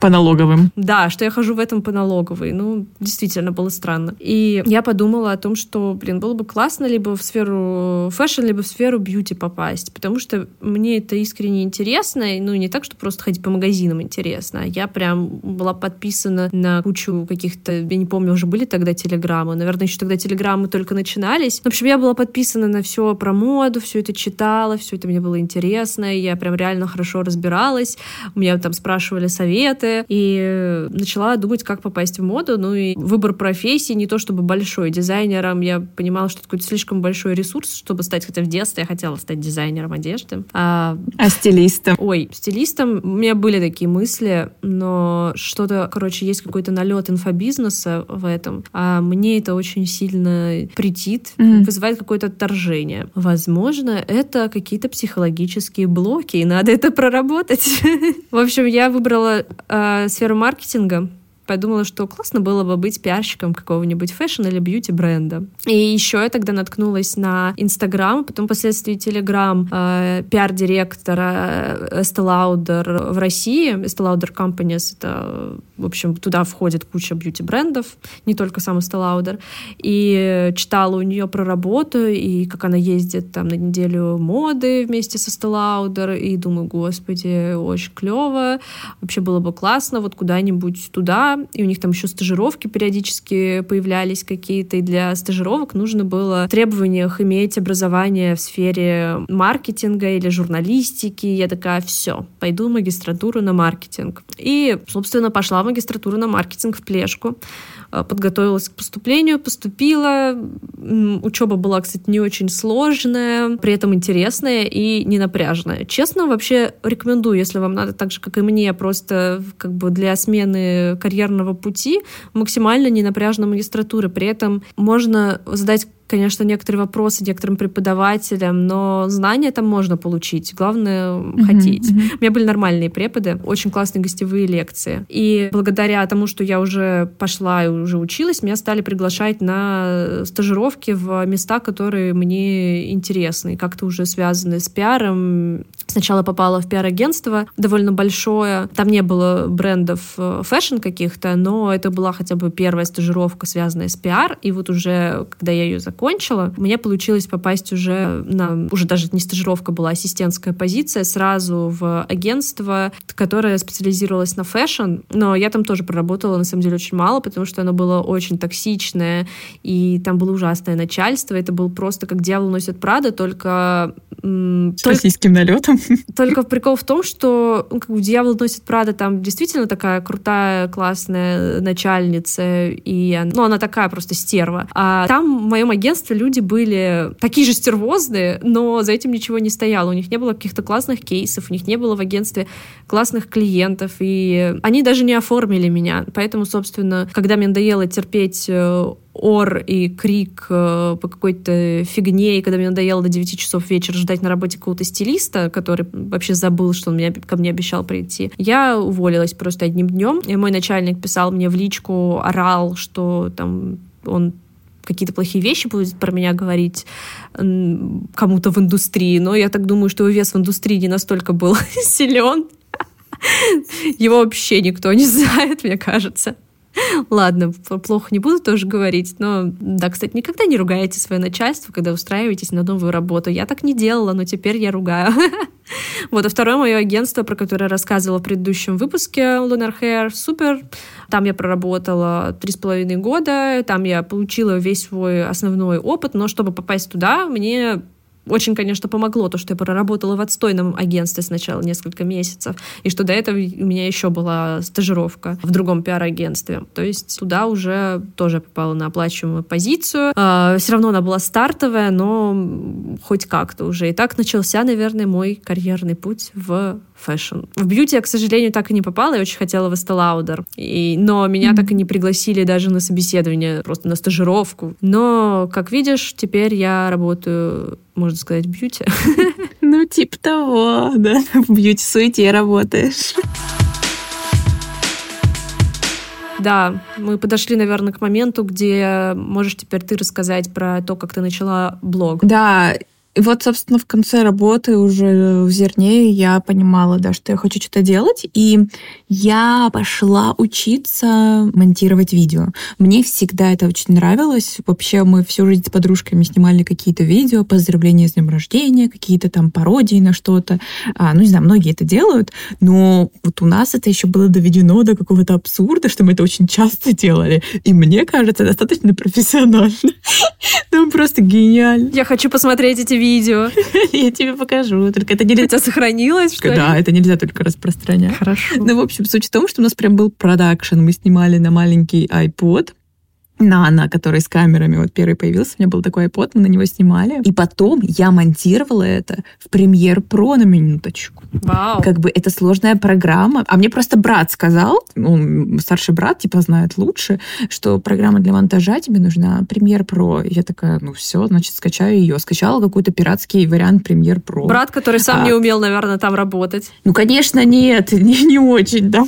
По налоговым. Да, что я хожу в этом по налоговой. Ну, действительно, было странно. И я подумала о том, что, блин, было бы классно, классно либо в сферу фэшн, либо в сферу бьюти попасть, потому что мне это искренне интересно, ну, не так, что просто ходить по магазинам интересно, а я прям была подписана на кучу каких-то, я не помню, уже были тогда телеграммы, наверное, еще тогда телеграммы только начинались. В общем, я была подписана на все про моду, все это читала, все это мне было интересно, я прям реально хорошо разбиралась, у меня там спрашивали советы, и начала думать, как попасть в моду, ну и выбор профессии не то чтобы большой. Дизайнером я понимала, что это какой-то слишком большой ресурс, чтобы стать, хотя в детстве я хотела стать дизайнером одежды. А, а стилистом? Ой, стилистом у меня были такие мысли, но что-то, короче, есть какой-то налет инфобизнеса в этом, а мне это очень сильно претит, mm. вызывает какое-то отторжение. Возможно, это какие-то психологические блоки, и надо это проработать. [LAUGHS] В общем, я выбрала э, сферу маркетинга, подумала, что классно было бы быть пиарщиком какого-нибудь фэшн или бьюти бренда. И еще я тогда наткнулась на Инстаграм, потом впоследствии Телеграм э, пиар-директора Estee Lauder в России. Estee Lauder Companies — это, в общем, туда входит куча бьюти-брендов, не только сам Lauder. И читала у нее про работу, и как она ездит там на неделю моды вместе с Lauder, и думаю, господи, очень клево, вообще было бы классно вот куда-нибудь туда, и у них там еще стажировки периодически появлялись какие-то, и для стажировок нужно было в требованиях иметь образование в сфере маркетинга или журналистики. Я такая, все, пойду в магистратуру на маркетинг. И, собственно, пошла магистратуру на маркетинг в Плешку. Э, подготовилась к поступлению, поступила. Учеба была, кстати, не очень сложная, при этом интересная и не напряжная. Честно, вообще рекомендую, если вам надо так же, как и мне, просто как бы для смены карьерного пути, максимально ненапряжная магистратура. При этом можно задать конечно, некоторые вопросы некоторым преподавателям, но знания там можно получить. Главное mm-hmm, хотеть. Mm-hmm. У меня были нормальные преподы, очень классные гостевые лекции. И благодаря тому, что я уже пошла и уже училась, меня стали приглашать на стажировки в места, которые мне интересны, как-то уже связаны с пиаром. Сначала попала в пиар-агентство довольно большое. Там не было брендов э, фэшн каких-то, но это была хотя бы первая стажировка, связанная с пиар. И вот уже, когда я ее закончила, у меня получилось попасть уже на, уже даже не стажировка была, ассистентская позиция, сразу в агентство, которое специализировалось на фэшн, но я там тоже проработала, на самом деле, очень мало, потому что оно было очень токсичное, и там было ужасное начальство, это был просто как «Дьявол носит Прада», только... С только, российским налетом. Только прикол в том, что ну, как бы «Дьявол носит Прада» там действительно такая крутая, классная начальница, и ну, она такая просто стерва. А там в моем агентстве люди были такие же стервозные, но за этим ничего не стояло. У них не было каких-то классных кейсов, у них не было в агентстве классных клиентов, и они даже не оформили меня. Поэтому, собственно, когда мне надоело терпеть э, ор и крик э, по какой-то фигне, и когда мне надоело до 9 часов вечера ждать на работе какого-то стилиста, который вообще забыл, что он меня, ко мне обещал прийти, я уволилась просто одним днем. И мой начальник писал мне в личку, орал, что там он какие-то плохие вещи будет про меня говорить кому-то в индустрии, но я так думаю, что его вес в индустрии не настолько был [LAUGHS] силен. Его вообще никто не знает, мне кажется. [LAUGHS] Ладно, плохо не буду тоже говорить, но да, кстати, никогда не ругайте свое начальство, когда устраиваетесь на новую работу. Я так не делала, но теперь я ругаю. [LAUGHS] Вот, а второе мое агентство, про которое рассказывала в предыдущем выпуске Lunar Hair, супер. Там я проработала три с половиной года, там я получила весь свой основной опыт, но чтобы попасть туда, мне очень, конечно, помогло то, что я проработала в отстойном агентстве сначала несколько месяцев, и что до этого у меня еще была стажировка в другом пиар-агентстве. То есть туда уже тоже попала на оплачиваемую позицию. А, все равно она была стартовая, но хоть как-то уже. И так начался, наверное, мой карьерный путь в фэшн. В бьюти я, к сожалению, так и не попала. Я очень хотела в Lauder. И, но меня mm-hmm. так и не пригласили даже на собеседование, просто на стажировку. Но, как видишь, теперь я работаю, можно сказать, бьюти. [LAUGHS] Ну, типа того, да. В бьюти-суете работаешь. Да, мы подошли, наверное, к моменту, где можешь теперь ты рассказать про то, как ты начала блог. Да, И вот, собственно, в конце работы уже в Зерне я понимала, да, что я хочу что-то делать, и я пошла учиться монтировать видео. Мне всегда это очень нравилось. Вообще мы всю жизнь с подружками снимали какие-то видео, поздравления с днем рождения, какие-то там пародии на что-то. А, ну, не знаю, многие это делают, но вот у нас это еще было доведено до какого-то абсурда, что мы это очень часто делали. И мне кажется, достаточно профессионально. [LAUGHS] Ну, просто гениально. Я хочу посмотреть эти видео. [LAUGHS] Я тебе покажу. Только это нельзя... Это сохранилось, что ли? Да, это нельзя только распространять. Хорошо. Ну, в общем, суть в том, что у нас прям был продакшн. Мы снимали на маленький iPod, Нана, который с камерами вот первый появился, у меня был такой iPod, мы на него снимали. И потом я монтировала это в Premiere Pro на минуточку. Вау. Как бы это сложная программа. А мне просто брат сказал, ну, старший брат, типа, знает лучше, что программа для монтажа тебе нужна Premiere Pro. Я такая, ну все, значит, скачаю ее. Скачала какой-то пиратский вариант Premiere Pro. Брат, который сам А. не умел, наверное, там работать. Ну, конечно, нет, [LAUGHS] не, не очень, да.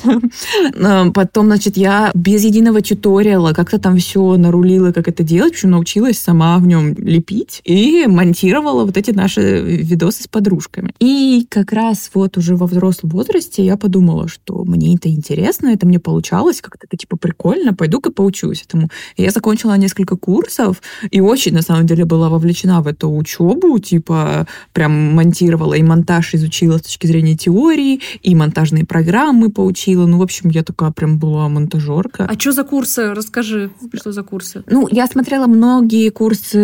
Потом, значит, я без единого тьюториала как-то там все нарулила, как это делать, причем научилась сама в нем лепить и монтировала вот эти наши видосы с подружками. И как раз вот уже во взрослом возрасте я подумала, что мне это интересно, это мне получалось, как-то это типа прикольно, пойду-ка поучусь этому. И я закончила несколько курсов и очень, на самом деле, была вовлечена в эту учебу, типа прям монтировала и монтаж изучила с точки зрения теории, и монтажные программы поучила. Ну, в общем, я такая прям была монтажерка. А что за курсы? Расскажи, что за курсы? Ну, я смотрела многие курсы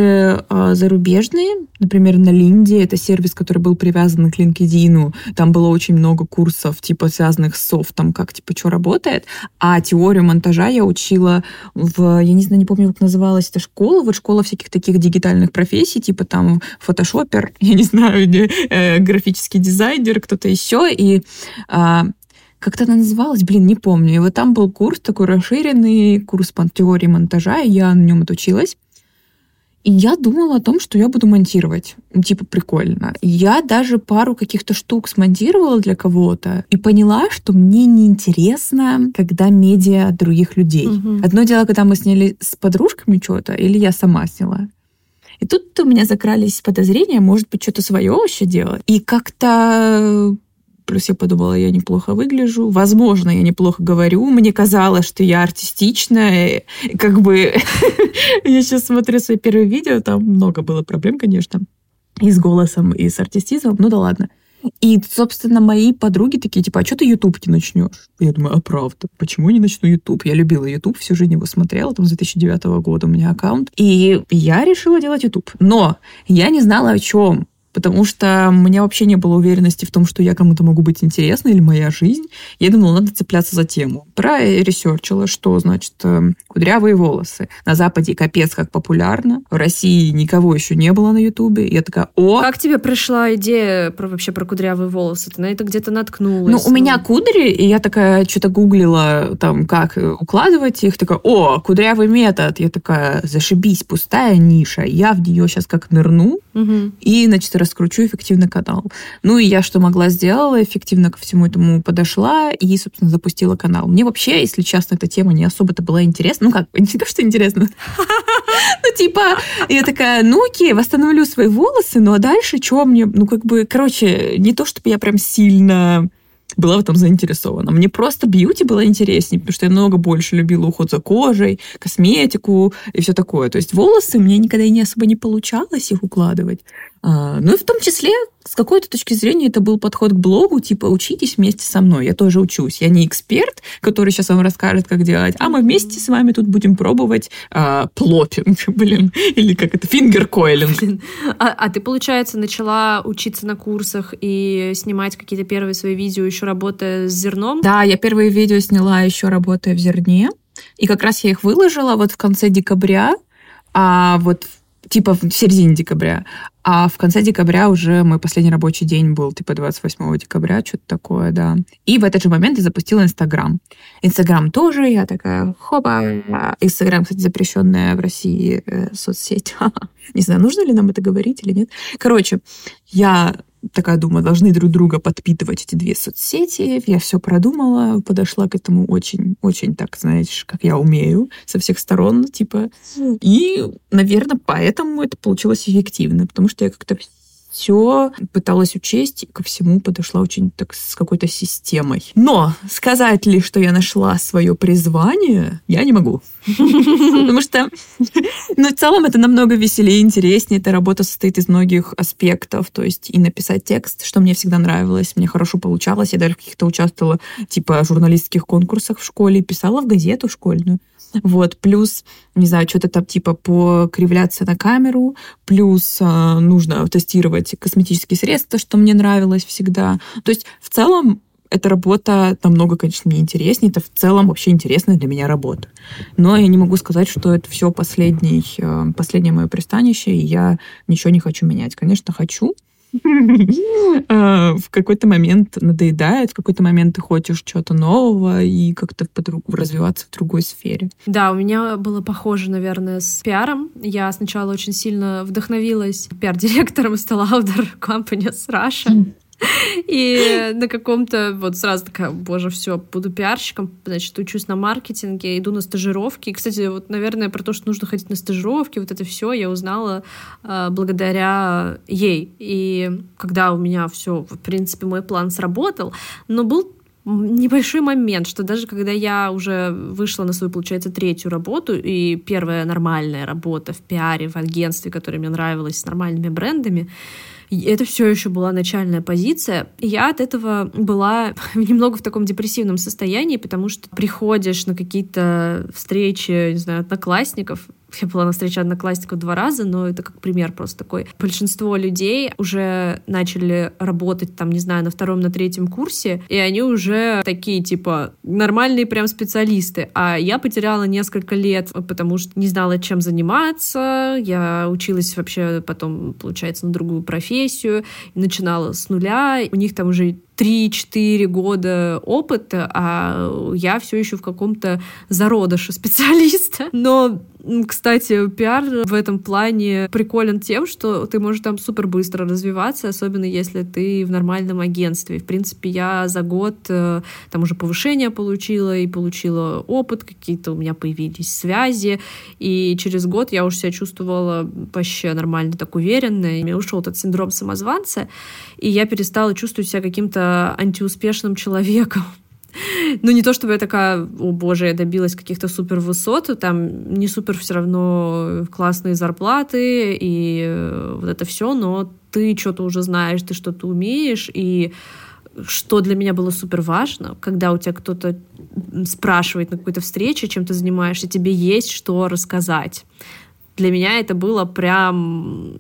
э, зарубежные, например, на Линде, это сервис, который был привязан к LinkedIn. Там было очень много курсов, типа, связанных с софтом, как, типа, что работает. А теорию монтажа я учила в, я не знаю, не помню, как называлась эта школа, вот школа всяких таких дигитальных профессий, типа, там, фотошопер, [LAUGHS] я не знаю, э, графический дизайнер, кто-то еще, и а, как-то она называлась, блин, не помню. И вот там был курс такой расширенный, курс по теории монтажа, и я на нем отучилась. И я думала о том, что я буду монтировать. Ну, Типа, прикольно. Я даже пару каких-то штук смонтировала для кого-то и поняла, что мне неинтересно, когда медиа других людей. Мгм. Одно дело, когда мы сняли с подружками что-то, или я сама сняла. И тут у меня закрались подозрения, может быть, что-то свое вообще делать. И как-то Плюс я подумала, я неплохо выгляжу. Возможно, я неплохо говорю. Мне казалось, что я артистичная. Как бы [LAUGHS] я сейчас смотрю свои первые видео, там много было проблем, конечно. И с голосом, и с артистизмом. Ну да ладно. И, собственно, мои подруги такие, типа, а что ты YouTube не начнешь? Я думаю, а правда, почему я не начну YouTube? Я любила YouTube, всю жизнь его смотрела, там, с 2009 года у меня аккаунт. И я решила делать YouTube. Но я не знала о чем потому что у меня вообще не было уверенности в том, что я кому-то могу быть интересна или моя жизнь. Я думала, надо цепляться за тему. Проресерчила, что, значит, э, кудрявые волосы. На Западе капец как популярно. В России никого еще не было на Ютубе. Я такая, о, Как тебе пришла идея про, вообще про кудрявые волосы? Ты на это где-то наткнулась? Ну, у меня кудри, и я такая что-то гуглила, там, как э, укладывать их. Такая, о, кудрявый метод. Я такая, зашибись, пустая ниша. Я в нее сейчас как нырну, Мгм. и, значит, раскручу эффективно канал. Ну, и я что могла сделала, эффективно ко всему этому подошла и, собственно, запустила канал. Мне вообще, если честно, эта тема не особо-то была интересна. Ну, как, [LAUGHS] не то, что интересно. [LAUGHS] Ну, типа, я такая, ну, окей, восстановлю свои волосы, ну, а дальше что мне? Ну, как бы, короче, не то, чтобы я прям сильно была в этом заинтересована. Мне просто бьюти было интереснее, потому что я много больше любила уход за кожей, косметику и все такое. То есть волосы мне никогда и не особо не получалось их укладывать. А, Ну и в том числе, с какой-то точки зрения, это был подход к блогу, типа, учитесь вместе со мной, я тоже учусь. Я не эксперт, который сейчас вам расскажет, как делать, а мы вместе с вами тут будем пробовать а, плопинг, [LAUGHS] блин, или как это, фингер-койлинг. Блин. А, а ты, получается, начала учиться на курсах и снимать какие-то первые свои видео, еще работая с зерном? Да, я первые видео сняла еще работая в зерне, и как раз я их выложила вот в конце декабря, а вот в- типа в середине декабря, а в конце декабря уже мой последний рабочий день был, типа 28 декабря, что-то такое, да. И в этот же момент я запустила Инстаграм. Инстаграм тоже, я такая, хопа. Инстаграм, кстати, запрещенная в России э, соцсеть. [LAUGHS] Не знаю, нужно ли нам это говорить или нет. Короче, я такая думаю, должны друг друга подпитывать эти две соцсети. Я все продумала, подошла к этому очень, очень так, знаешь, как я умею, со всех сторон, типа. И, наверное, поэтому это получилось эффективно, потому что я как-то все пыталась учесть, и ко всему подошла очень так с какой-то системой. Но сказать ли, что я нашла свое призвание, я не могу. [LAUGHS] Потому что, ну, в целом это намного веселее, интереснее. Эта работа состоит из многих аспектов. То есть и написать текст, что мне всегда нравилось, мне хорошо получалось. Я даже в каких-то участвовала, типа, журналистских конкурсах в школе, писала в газету школьную. Вот, плюс, не знаю, что-то там типа покривляться на камеру, плюс э, нужно тестировать косметические средства, что мне нравилось всегда. То есть в целом эта работа намного, конечно, мне интереснее. Это в целом вообще интересная для меня работа. Но я не могу сказать, что это все последний, э, последнее мое пристанище, и я ничего не хочу менять. Конечно, хочу, [LAUGHS] в какой-то момент надоедает, в какой-то момент ты хочешь чего-то нового и как-то развиваться в другой сфере. Да, у меня было похоже, наверное, с пиаром. Я сначала очень сильно вдохновилась пиар-директором [LAUGHS] Stella Lauder Company с Russia. [LAUGHS] И на каком-то вот сразу такая, боже, все, буду пиарщиком, значит, учусь на маркетинге, иду на стажировки. И, кстати, вот, наверное, про то, что нужно ходить на стажировки, вот это все я узнала э, благодаря ей. И когда у меня все, в принципе, мой план сработал, но был небольшой момент, что даже когда я уже вышла на свою, получается, третью работу, и первая нормальная работа в пиаре, в агентстве, которая мне нравилась, с нормальными брендами, это все еще была начальная позиция. Я от этого была [LAUGHS] немного в таком депрессивном состоянии, потому что приходишь на какие-то встречи, не знаю, одноклассников, я была на встрече одноклассников два раза, но это как пример просто такой. Большинство людей уже начали работать там, не знаю, на втором, на третьем курсе, и они уже такие, типа, нормальные прям специалисты. А я потеряла несколько лет, потому что не знала, чем заниматься. Я училась вообще потом, получается, на другую профессию, начинала с нуля. У них там уже 3-4 года опыта, а я все еще в каком-то зародыше специалиста. Но кстати, пиар в этом плане приколен тем, что ты можешь там супер быстро развиваться, особенно если ты в нормальном агентстве. В принципе, я за год э, там уже повышение получила и получила опыт, какие-то у меня появились связи, и через год я уже себя чувствовала вообще нормально так уверенно, и мне ушел этот синдром самозванца, и я перестала чувствовать себя каким-то антиуспешным [LAUGHS] человеком. Ну, не то чтобы я такая, о боже, я добилась каких-то супер высот, там не супер все равно классные зарплаты и э, вот это все, но ты что-то уже знаешь, ты что-то умеешь, и что для меня было супер важно, когда у тебя кто-то спрашивает на какой-то встрече, чем ты занимаешься, тебе есть что рассказать для меня это было прям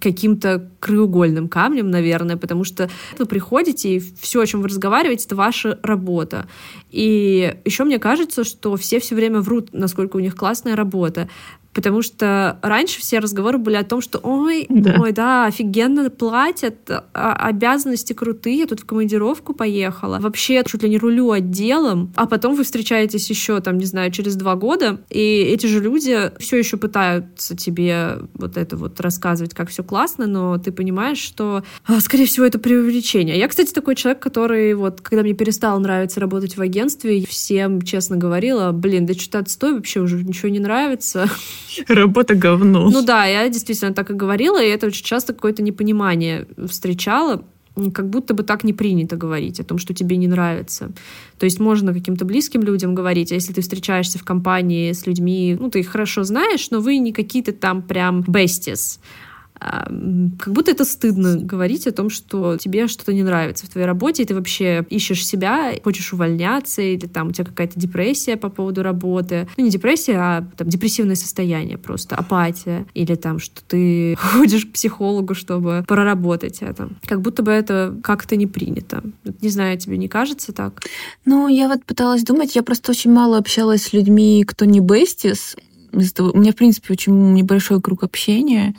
каким-то краеугольным камнем, наверное, потому что вы приходите, и все, о чем вы разговариваете, это ваша работа. И еще мне кажется, что все все время врут, насколько у них классная работа. Потому что раньше все разговоры были о том, что ой, да. ой, да, офигенно платят, а, обязанности крутые, я тут в командировку поехала, вообще чуть ли не рулю отделом, а потом вы встречаетесь еще, там, не знаю, через два года, и эти же люди все еще пытаются тебе вот это вот рассказывать, как все классно, но ты понимаешь, что, а, скорее всего, это преувеличение. Я, кстати, такой человек, который вот, когда мне перестало нравиться работать в агентстве, всем честно говорила, блин, да что-то отстой, вообще уже ничего не нравится. [LAUGHS] Работа говно. Ну да, я действительно так и говорила, и это очень часто какое-то непонимание встречала как будто бы так не принято говорить о том, что тебе не нравится. То есть можно каким-то близким людям говорить, а если ты встречаешься в компании с людьми, ну, ты их хорошо знаешь, но вы не какие-то там прям besties, как будто это стыдно говорить о том, что тебе что-то не нравится в твоей работе, и ты вообще ищешь себя, хочешь увольняться, или там у тебя какая-то депрессия по поводу работы. Ну, не депрессия, а там депрессивное состояние просто, апатия, или там, что ты [LAUGHS] ходишь к психологу, чтобы проработать это. Как будто бы это как-то не принято. Не знаю, тебе не кажется так? Ну, я вот пыталась думать, я просто очень мало общалась с людьми, кто не бестис, у меня, в принципе, очень небольшой круг общения,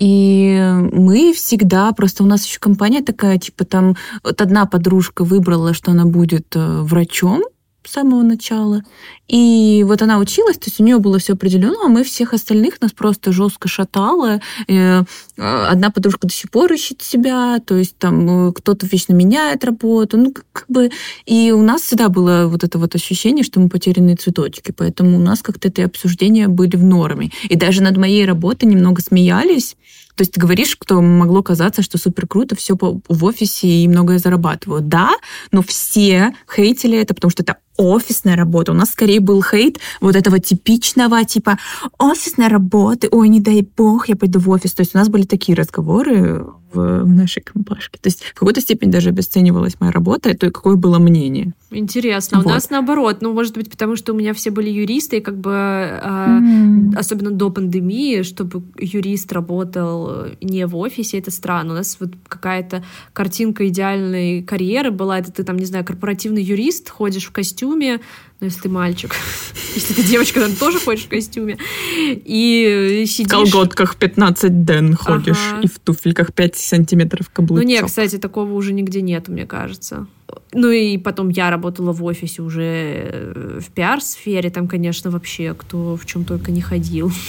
и мы всегда, просто у нас еще компания такая, типа там вот одна подружка выбрала, что она будет э, врачом, с самого начала. И вот она училась, то есть у нее было все определено, а мы всех остальных нас просто жестко шатало. Э, одна подружка до сих пор ищет себя, то есть там э, кто-то вечно меняет работу. Ну, как бы... И у нас всегда было вот это вот ощущение, что мы потерянные цветочки, поэтому у нас как-то эти обсуждения были в норме. И даже над моей работой немного смеялись, То есть ты говоришь, кто могло казаться, что супер круто, все в офисе и многое зарабатывают. Да, но все хейтили это, потому что это офисная работа. У нас скорее был хейт вот этого типичного, типа, офисная работа, ой, не дай бог, я пойду в офис. То есть у нас были такие разговоры в, нашей компашке. То есть в какой-то степени даже обесценивалась моя работа, и то, какое было мнение. Интересно. Вот. У нас наоборот. Ну, может быть, потому что у меня все были юристы, и как бы э, mm. особенно до пандемии, чтобы юрист работал не в офисе, это странно. У нас вот какая-то картинка идеальной карьеры была. Это ты там, не знаю, корпоративный юрист, ходишь в костюме, ну, если ты мальчик. [LAUGHS] если ты девочка, то тоже ходишь в костюме. И сидишь... В колготках 15 ден ходишь ага. и в туфельках 5 сантиметров каблучок. Ну нет, кстати, такого уже нигде нет, мне кажется. Ну и потом я работала в офисе уже э, в пиар-сфере, там, конечно, вообще кто в чем только не ходил. [LAUGHS]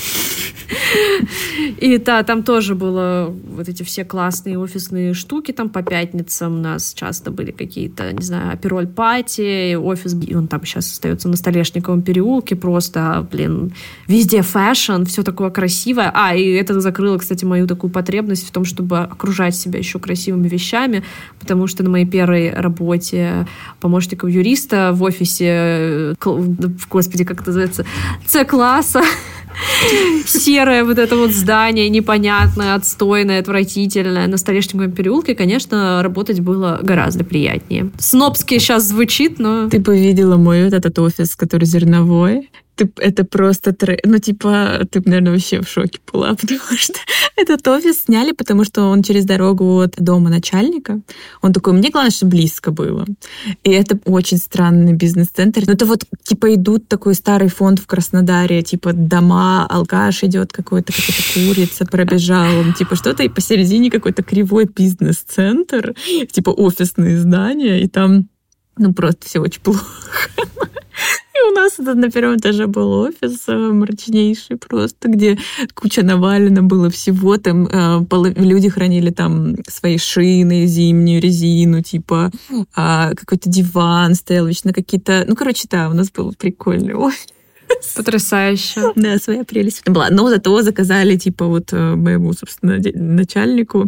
И да, там тоже было вот эти все классные офисные штуки, там по пятницам у нас часто были какие-то, не знаю, Aperol party, офис, и он там сейчас остается на Столешниковом переулке, просто, блин, везде фэшн, все такое красивое. А, и это закрыло, кстати, мою такую потребность в том, чтобы окружать себя еще красивыми вещами, потому что на моей первой работе помощником юриста в офисе, господи, как это называется, С-класса, [LAUGHS] серое вот это вот здание, непонятное, отстойное, отвратительное на Столешниковом переулке, конечно, работать было гораздо приятнее. Снобски сейчас звучит, но... Ты бы видела мой вот этот офис, который зерновой ты, это просто... Ну, типа, ты, наверное, вообще в шоке была, [LAUGHS] потому что этот офис сняли, потому что он через дорогу от дома начальника. Он такой, мне главное, чтобы близко было. И это очень странный бизнес-центр. Ну, это вот, типа, идут такой старый фонд в Краснодаре, типа, дома, алкаш идет какой-то, какая-то курица пробежал, он, типа, что-то, и посередине какой-то кривой бизнес-центр, типа, офисные здания, и там ну, просто все очень плохо. Нас на первом этаже был офис э, мрачнейший просто, где куча навалена было всего. Там э, люди хранили там свои шины, зимнюю резину, типа э, какой-то диван стоял вечно какие-то... Ну, короче, да, у нас был прикольный офис. Потрясающе. Да, своя прелесть была. Но зато заказали, типа, вот э, моему, собственно, начальнику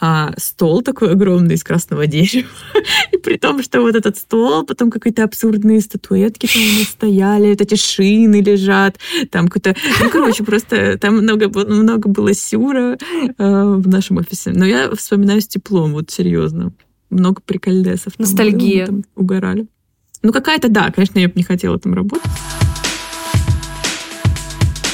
а, стол такой огромный из красного дерева. [LAUGHS] И при том, что вот этот стол, потом какие-то абсурдные статуэтки там стояли, вот эти шины лежат, там какой-то... Ну, короче, [LAUGHS] просто там много, много было сюра э, в нашем офисе. Но я вспоминаю с теплом, вот серьезно. Много прикольдесов. Ностальгия. Там угорали. Ну, какая-то, да, конечно, я бы не хотела там работать.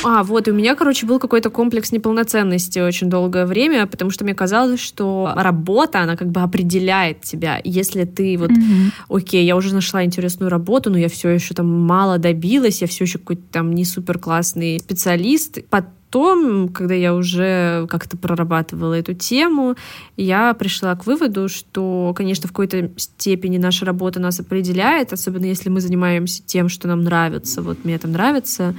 А, вот, и у меня, короче, был какой-то комплекс неполноценности очень долгое время, потому что мне казалось, что работа, она как бы определяет тебя. Если ты вот, mm-hmm. окей, я уже нашла интересную работу, но я все еще там мало добилась, я все еще какой-то там не супер классный специалист. Потом, когда я уже как-то прорабатывала эту тему, я пришла к выводу, что, конечно, в какой-то степени наша работа нас определяет, особенно если мы занимаемся тем, что нам нравится. Вот мне там нравится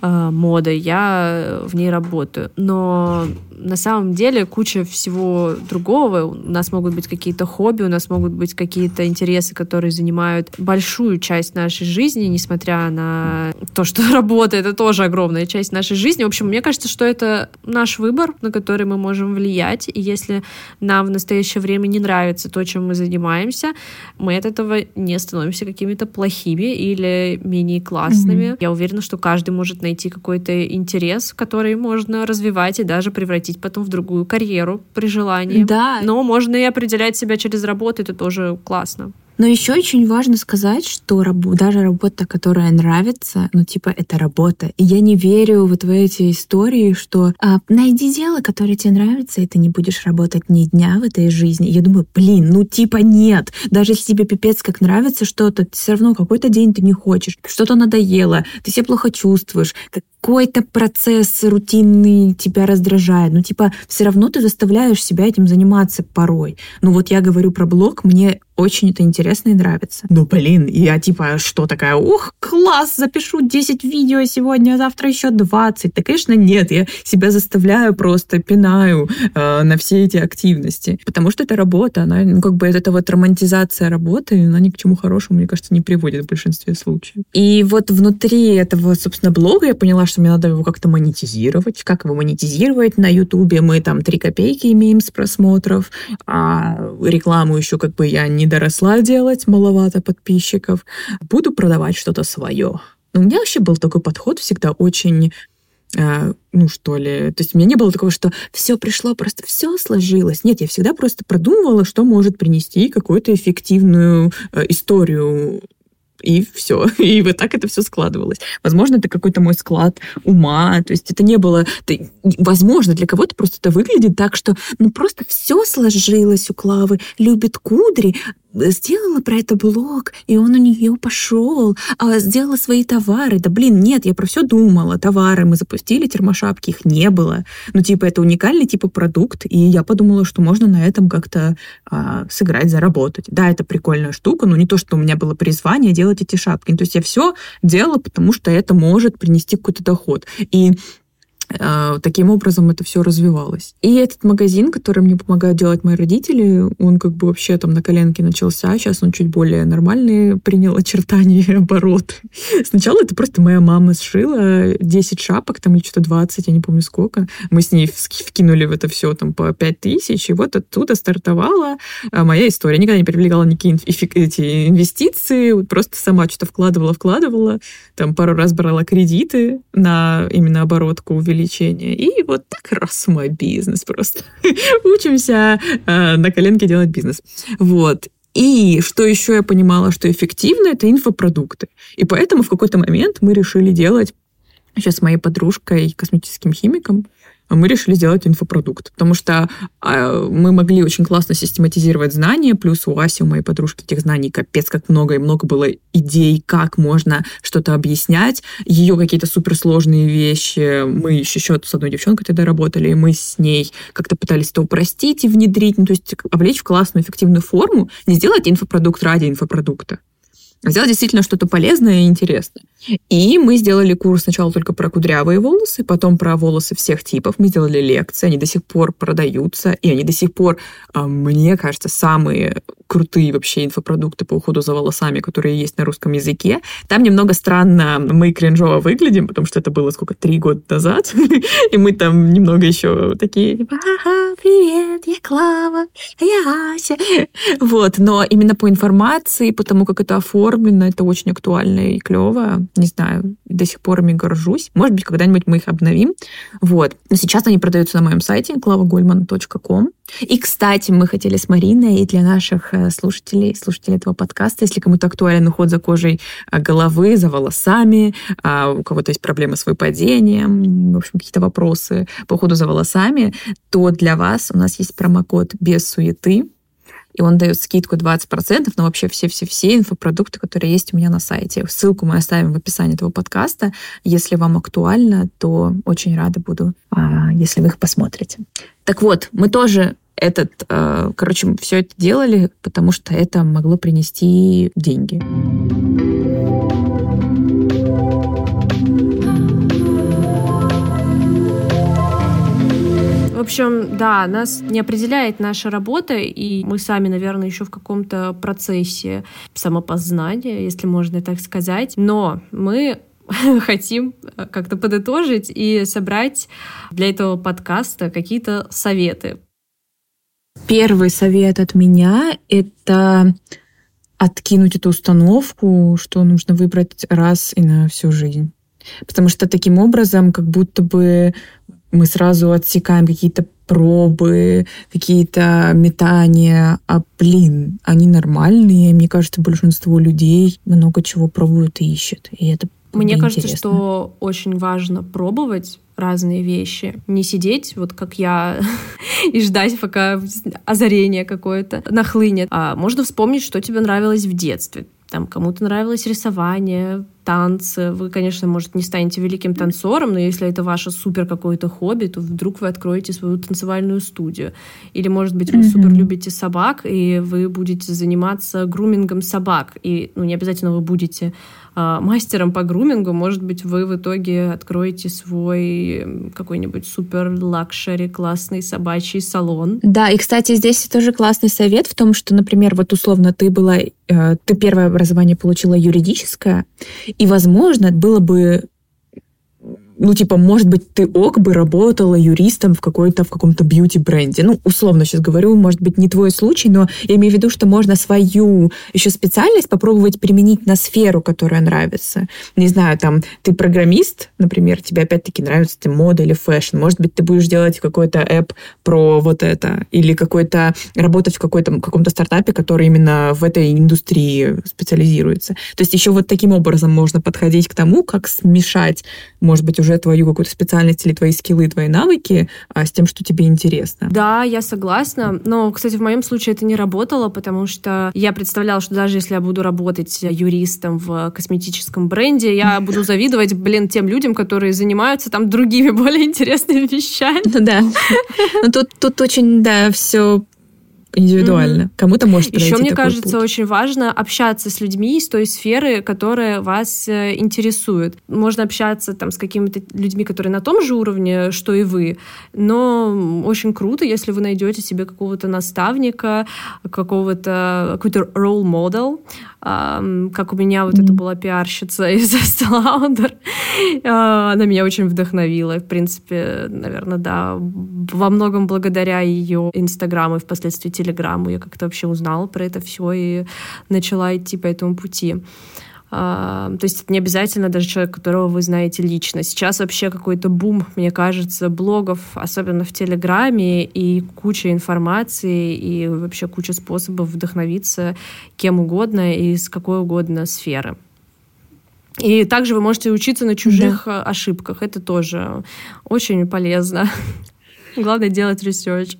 э, мода, я в ней работаю. Но на самом деле куча всего другого. У нас могут быть какие-то хобби, у нас могут быть какие-то интересы, которые занимают большую часть нашей жизни, несмотря на то, что [LAUGHS] работа — это тоже огромная часть нашей жизни. В общем, мне кажется, что это наш выбор, на который мы можем влиять. И если нам в настоящее время не нравится то, чем мы занимаемся, мы от этого не становимся какими-то плохими или менее классными. Mm-hmm. Я уверена, что каждый может найти какой-то интерес, который можно развивать и даже превратить превратить потом в другую карьеру при желании. Да. Но можно и определять себя через работу, это тоже классно. Но еще очень важно сказать, что раб- даже работа, которая нравится, ну типа это работа. И я не верю вот в эти истории, что а, найди дело, которое тебе нравится, и ты не будешь работать ни дня в этой жизни. Я думаю, блин, ну типа нет. Даже если тебе пипец как нравится что-то, все равно какой-то день ты не хочешь, что-то надоело, ты себя плохо чувствуешь, какой-то процесс рутинный тебя раздражает. Ну, типа, все равно ты заставляешь себя этим заниматься порой. Ну, вот я говорю про блог, мне очень это интересно и нравится. Ну, блин, я типа, что такая, ух, класс, запишу 10 видео сегодня, а завтра еще 20. Да, конечно, нет, я себя заставляю просто, пинаю э, на все эти активности. Потому что это работа, она, ну, как бы, это вот романтизация работы, она ни к чему хорошему, мне кажется, не приводит в большинстве случаев. И вот внутри этого, собственно, блога я поняла, что мне надо его как-то монетизировать. Как его монетизировать на Ютубе? Мы там 3 копейки имеем с просмотров, а рекламу еще как бы я не доросла делать, маловато подписчиков. Буду продавать что-то свое. Но у меня вообще был такой подход всегда очень э, ну, что ли. То есть у меня не было такого, что все пришло, просто все сложилось. Нет, я всегда просто продумывала, что может принести какую-то эффективную э, историю и все. [LAUGHS] И вот так это все складывалось. Возможно, это какой-то мой склад ума. То есть это не было... Это, возможно, для кого-то просто это выглядит так, что ну просто все сложилось у Клавы. Любит кудри, сделала про это блог, и он у нее пошел, а сделала свои товары. Да блин, нет, я про все думала. Товары мы запустили, термошапки, их не было. Ну, типа, это уникальный типа продукт, и я подумала, что можно на этом как-то а, сыграть, заработать. Да, это прикольная штука, но не то, что у меня было призвание делать эти шапки. То есть я все делала, потому что это может принести какой-то доход. И таким образом это все развивалось. И этот магазин, который мне помогают делать мои родители, он как бы вообще там на коленке начался, сейчас он чуть более нормальный принял очертания и оборот. Сначала это просто моя мама сшила 10 шапок, там или что-то 20, я не помню сколько. Мы с ней вкинули в это все там по 5 тысяч, и вот оттуда стартовала а, моя история. Никогда не привлекала никакие эти инвестиции, просто сама что-то вкладывала, вкладывала, там пару раз брала кредиты на именно оборотку, увеличивала увеличения. И вот так раз мой бизнес просто. [LAUGHS] Учимся э, на коленке делать бизнес. Вот. И что еще я понимала, что эффективно, это инфопродукты. И поэтому в какой-то момент мы решили делать сейчас с моей подружкой, косметическим химиком, мы решили сделать инфопродукт, потому что э, мы могли очень классно систематизировать знания, плюс у Аси, у моей подружки, этих знаний капец как много, и много было идей, как можно что-то объяснять. Ее какие-то суперсложные вещи, мы еще, еще с одной девчонкой тогда работали, и мы с ней как-то пытались это упростить и внедрить, ну, то есть облечь в классную, эффективную форму, не сделать инфопродукт ради инфопродукта, а сделать действительно что-то полезное и интересное. И мы сделали курс сначала только про кудрявые волосы, потом про волосы всех типов. Мы сделали лекции, они до сих пор продаются, и они до сих пор, а, мне кажется, самые крутые вообще инфопродукты по уходу за волосами, которые есть на русском языке. Там немного странно мы кринжово выглядим, потому что это было сколько, три года назад, [LAUGHS] и мы там немного еще такие, ага, привет, я Клава, я Ася. Вот, но именно по информации, по тому, как это оформлено, это очень актуально и клево не знаю, до сих пор ими горжусь. Может быть, когда-нибудь мы их обновим. Вот. Но сейчас они продаются на моем сайте klavagulman.com. И, кстати, мы хотели с Мариной и для наших э, слушателей, слушателей этого подкаста, если кому-то актуален уход за кожей э, головы, за волосами, а у кого-то есть проблемы с выпадением, в общем, какие-то вопросы по уходу за волосами, то для вас у нас есть промокод без суеты, и он дает скидку 20% на вообще все-все-все инфопродукты, которые есть у меня на сайте. Ссылку мы оставим в описании этого подкаста. Если вам актуально, то очень рада буду, а, если вы их посмотрите. Так вот, мы тоже этот, э, короче, все это делали, потому что это могло принести деньги. Общем, да, нас не определяет наша работа, и мы сами, наверное, еще в каком-то процессе самопознания, если можно так сказать. Но мы [LAUGHS] хотим как-то подытожить и собрать для этого подкаста какие-то советы. Первый совет от меня — это откинуть эту установку, что нужно выбрать раз и на всю жизнь. Потому что таким образом как будто бы мы сразу отсекаем какие-то пробы, какие-то метания, а, блин, они нормальные. Мне кажется, большинство людей много чего пробуют и ищут. И это мне кажется, интересно. что очень важно пробовать разные вещи. Не сидеть, вот как я, [LAUGHS] и ждать, пока озарение какое-то нахлынет. А можно вспомнить, что тебе нравилось в детстве. Там кому-то нравилось рисование, танцы. Вы, конечно, может, не станете великим танцором, но если это ваше супер какое-то хобби, то вдруг вы откроете свою танцевальную студию. Или, может быть, вы mm-hmm. супер любите собак, и вы будете заниматься грумингом собак. И ну, не обязательно вы будете мастером по грумингу, может быть, вы в итоге откроете свой какой-нибудь супер luxury классный собачий салон. Да, и, кстати, здесь тоже классный совет в том, что, например, вот условно ты была, э, ты первое образование получила юридическое, и, возможно, было бы ну, типа, может быть, ты ок бы работала юристом в какой-то, в каком-то бьюти-бренде. Ну, условно сейчас говорю, может быть, не твой случай, но я имею в виду, что можно свою еще специальность попробовать применить на сферу, которая нравится. Не знаю, там, ты программист, например, тебе опять-таки нравится ты мода или fashion. Может быть, ты будешь делать какой-то app про вот это, или какой-то, работать в какой-то, каком-то стартапе, который именно в этой индустрии специализируется. То есть еще вот таким образом можно подходить к тому, как смешать, может быть, уже уже твою какую-то специальность или твои скиллы, твои навыки а, с тем, что тебе интересно. Да, я согласна. Но, кстати, в моем случае это не работало, потому что я представляла, что даже если я буду работать юристом в косметическом бренде, я [LAUGHS] буду завидовать, блин, тем людям, которые занимаются там другими [LAUGHS] более интересными вещами. Ну да. Ну тут, тут очень, да, все индивидуально. Mm-hmm. Кому-то может Еще мне кажется путь. очень важно общаться с людьми из той сферы, которая вас э, интересует. Можно общаться там с какими-то людьми, которые на том же уровне, что и вы, но очень круто, если вы найдете себе какого-то наставника, какого-то какой-то role model, как у меня вот mm-hmm. это была пиарщица [LAUGHS] из Lauder. А, она меня очень вдохновила. В принципе, наверное, да, во многом благодаря ее Инстаграму и впоследствии Телеграму я как-то вообще узнала про это все и начала идти по этому пути. А, то есть это не обязательно даже человек, которого вы знаете лично. Сейчас вообще какой-то бум, мне кажется, блогов, особенно в Телеграме, и куча информации, и вообще куча способов вдохновиться кем угодно и с какой угодно сферы. И также вы можете учиться на чужих да. ошибках. Это тоже очень полезно. [LAUGHS] Главное делать research.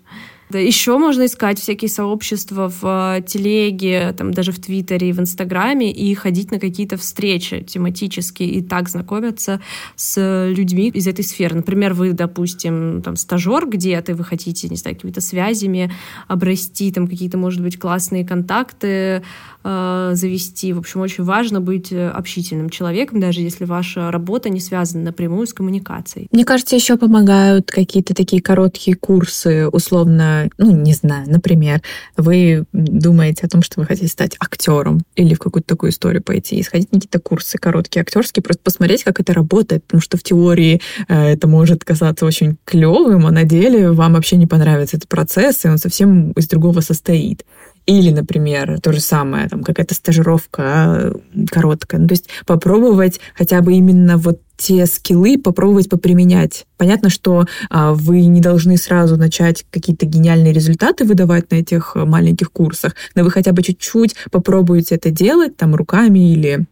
Да, еще можно искать всякие сообщества в э, телеге, там, даже в Твиттере и в Инстаграме и ходить на какие-то встречи тематические и так знакомиться с людьми из этой сферы. Например, вы, допустим, там, стажер где-то, вы хотите, не знаю, какими-то связями обрасти, там, какие-то, может быть, классные контакты э, завести. В общем, очень важно быть э, общительным человеком, даже если ваша работа не связана напрямую с коммуникацией. Мне кажется, еще помогают какие-то такие короткие курсы, условно, ну, не знаю, например, вы думаете о том, что вы хотите стать актером или в какую-то такую историю пойти и сходить на какие-то курсы короткие актерские, просто посмотреть, как это работает, потому что в теории э, это может казаться очень клевым, а на деле вам вообще не понравится этот процесс, и он совсем из другого состоит. Или, например, то же самое, там какая-то стажировка короткая. Ну, то есть попробовать хотя бы именно вот те скиллы попробовать поприменять. Понятно, что а, вы не должны сразу начать какие-то гениальные результаты выдавать на этих маленьких курсах, но вы хотя бы чуть-чуть попробуете это делать там руками или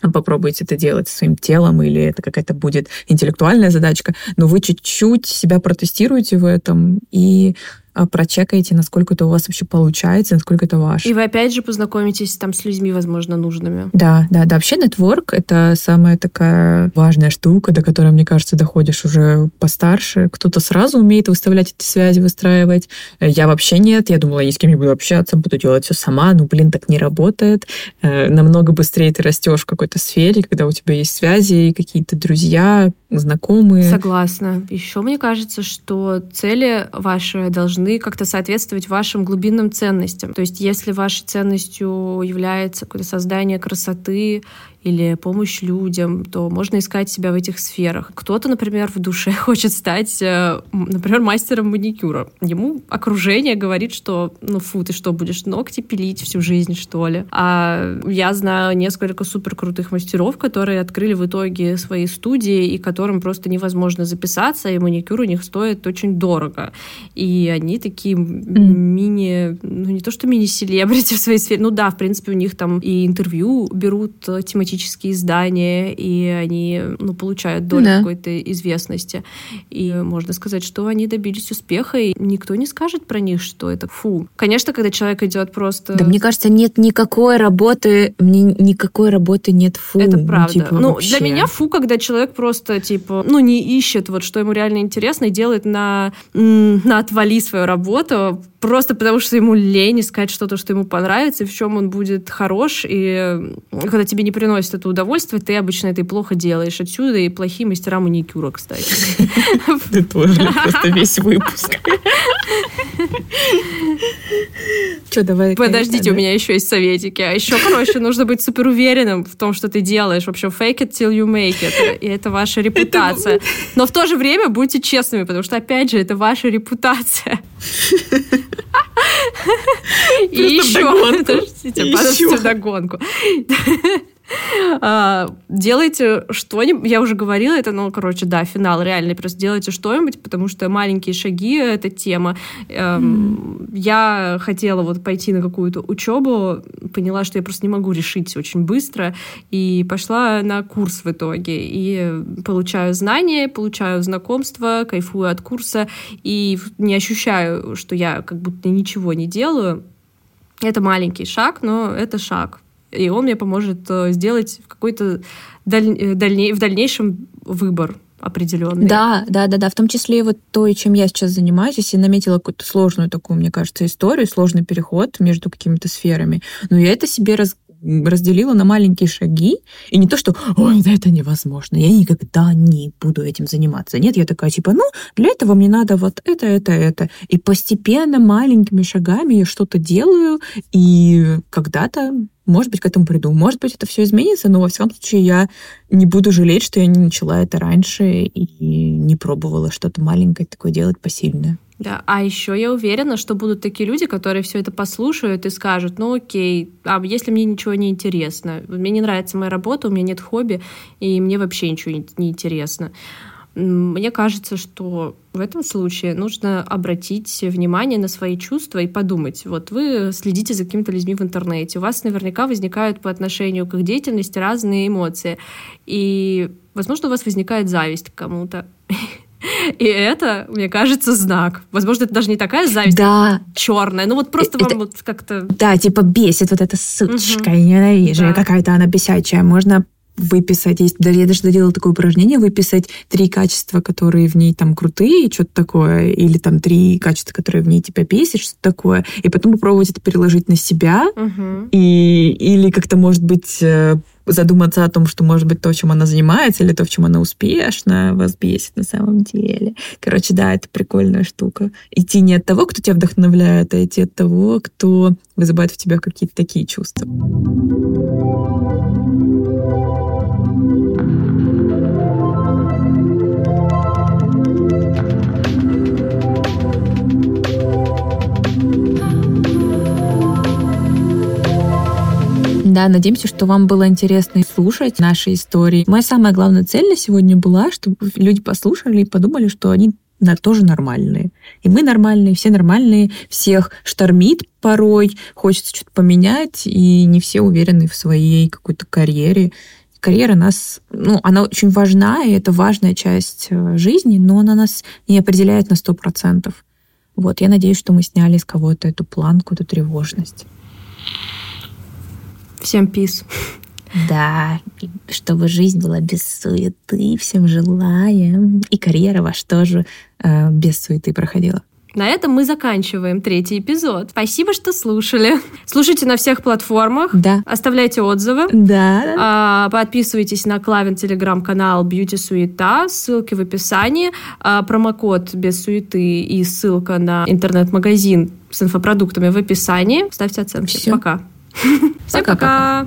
попробуйте это делать своим телом, или это какая-то будет интеллектуальная задачка, но вы чуть-чуть себя протестируете в этом, и а, прочекаете, насколько это у вас вообще получается, насколько это ваше. И вы опять же познакомитесь там с людьми, возможно, нужными. Да, да, да. Вообще нетворк — это самая такая важная штука, до которой, мне кажется, доходишь уже постарше. Кто-то сразу умеет выставлять эти связи, выстраивать. Я вообще нет. Я думала, я ни с кем не буду общаться, буду делать все сама. Ну, блин, так не работает. Э, намного быстрее ты растешь в какой-то сфере, когда у тебя есть связи, какие-то друзья, знакомые. Согласна. Еще мне кажется, что цели ваши должны как-то соответствовать вашим глубинным ценностям. То есть если вашей ценностью является какое-то создание красоты или помощь людям, то можно искать себя в этих сферах. Кто-то, например, в душе [LAUGHS] хочет стать, э, например, мастером маникюра. Ему окружение говорит, что ну фу, ты что, будешь ногти пилить всю жизнь, что ли? А я знаю несколько супер крутых мастеров, которые открыли в итоге свои студии, и которым просто невозможно записаться, и маникюр у них стоит очень дорого. И они такие мини, ну не то что мини-селебрити в своей сфере, ну да, в принципе, у них там и интервью берут тематически периодические издания, и они ну, получают долю да. какой-то известности. И можно сказать, что они добились успеха, и никто не скажет про них, что это фу. Конечно, когда человек идет просто... Да мне кажется, нет никакой работы, мне никакой работы нет фу. Это правда. Ну, типа, ну для меня фу, когда человек просто, типа, ну, не ищет вот, что ему реально интересно, и делает на, на отвали свою работу, просто потому что ему лень искать что-то, что ему понравится, и в чем он будет хорош. И когда тебе не приносит это удовольствие, ты обычно это и плохо делаешь. Отсюда и плохие мастера маникюра, кстати. Ты тоже просто весь выпуск. Что, давай. Подождите, у меня еще есть советики. А еще, короче, нужно быть супер уверенным в том, что ты делаешь. Вообще, fake it till you make it. И это ваша репутация. Но в то же время будьте честными, потому что, опять же, это ваша репутация. И еще, подождите, подождите, догонку. А, делайте что-нибудь, я уже говорила это, но, короче, да, финал реальный, просто делайте что-нибудь, потому что маленькие шаги — это тема. Mm. Я хотела вот пойти на какую-то учебу, поняла, что я просто не могу решить очень быстро, и пошла на курс в итоге, и получаю знания, получаю знакомства, кайфую от курса, и не ощущаю, что я как будто ничего не делаю, это маленький шаг, но это шаг и он мне поможет э, сделать какой-то даль... Э, дальней... в дальнейшем выбор определенный. Да, да, да, да. В том числе вот то, чем я сейчас занимаюсь, если наметила какую-то сложную такую, мне кажется, историю, сложный переход между какими-то сферами, но я это себе раз разделила на маленькие шаги, и не то, что «Ой, да это невозможно, я никогда не буду этим заниматься». Нет, я такая типа «Ну, для этого мне надо вот это, это, это». И постепенно маленькими шагами я что-то делаю, и когда-то может быть, к этому приду. Может быть, это все изменится, но во всяком случае я не буду жалеть, что я не начала это раньше и не пробовала что-то маленькое такое делать посильное. Да, а еще я уверена, что будут такие люди, которые все это послушают и скажут, ну окей, а если мне ничего не интересно, мне не нравится моя работа, у меня нет хобби, и мне вообще ничего не, интересно. Мне кажется, что в этом случае нужно обратить внимание на свои чувства и подумать. Вот вы следите за какими-то людьми в интернете, у вас наверняка возникают по отношению к их деятельности разные эмоции. И, возможно, у вас возникает зависть к кому-то. [LAUGHS] [LAUGHS] И это, мне кажется, знак. Возможно, это даже не такая зависть да. черная, ну вот просто это, вам вот как-то... Да, типа бесит вот эта сучка, угу. ненавижу, да. какая-то она бесячая. Можно выписать, есть, я даже доделала такое упражнение, выписать три качества, которые в ней там крутые, что-то такое, или там три качества, которые в ней тебя бесит, что-то такое, и потом попробовать это переложить на себя, угу. и, или как-то, может быть, э, задуматься о том, что, может быть, то, чем она занимается, или то, в чем она успешна, вас бесит на самом деле. Короче, да, это прикольная штука. Идти не от того, кто тебя вдохновляет, а идти от того, кто вызывает в тебя какие-то такие чувства. Да, надеемся, что вам было интересно слушать наши истории. Моя самая главная цель на сегодня была, чтобы люди послушали и подумали, что они тоже нормальные. И мы нормальные, все нормальные, всех штормит порой, хочется что-то поменять, и не все уверены в своей какой-то карьере. Карьера нас, ну, она очень важна, и это важная часть э, жизни, но она нас не определяет на сто процентов. Вот, я надеюсь, что мы сняли с кого-то эту планку, эту тревожность. Всем пис. Да, чтобы жизнь была без суеты, всем желаем. И карьера ваша тоже э, без суеты проходила. На этом мы заканчиваем третий эпизод. Спасибо, что слушали. Слушайте на всех платформах. Да. Оставляйте отзывы. Да. А, подписывайтесь на Клавин телеграм-канал Beauty Суета. Ссылки в описании. А, промокод без суеты и ссылка на интернет-магазин с инфопродуктами в описании. Ставьте оценки. Все. Пока. Всем пока. пока.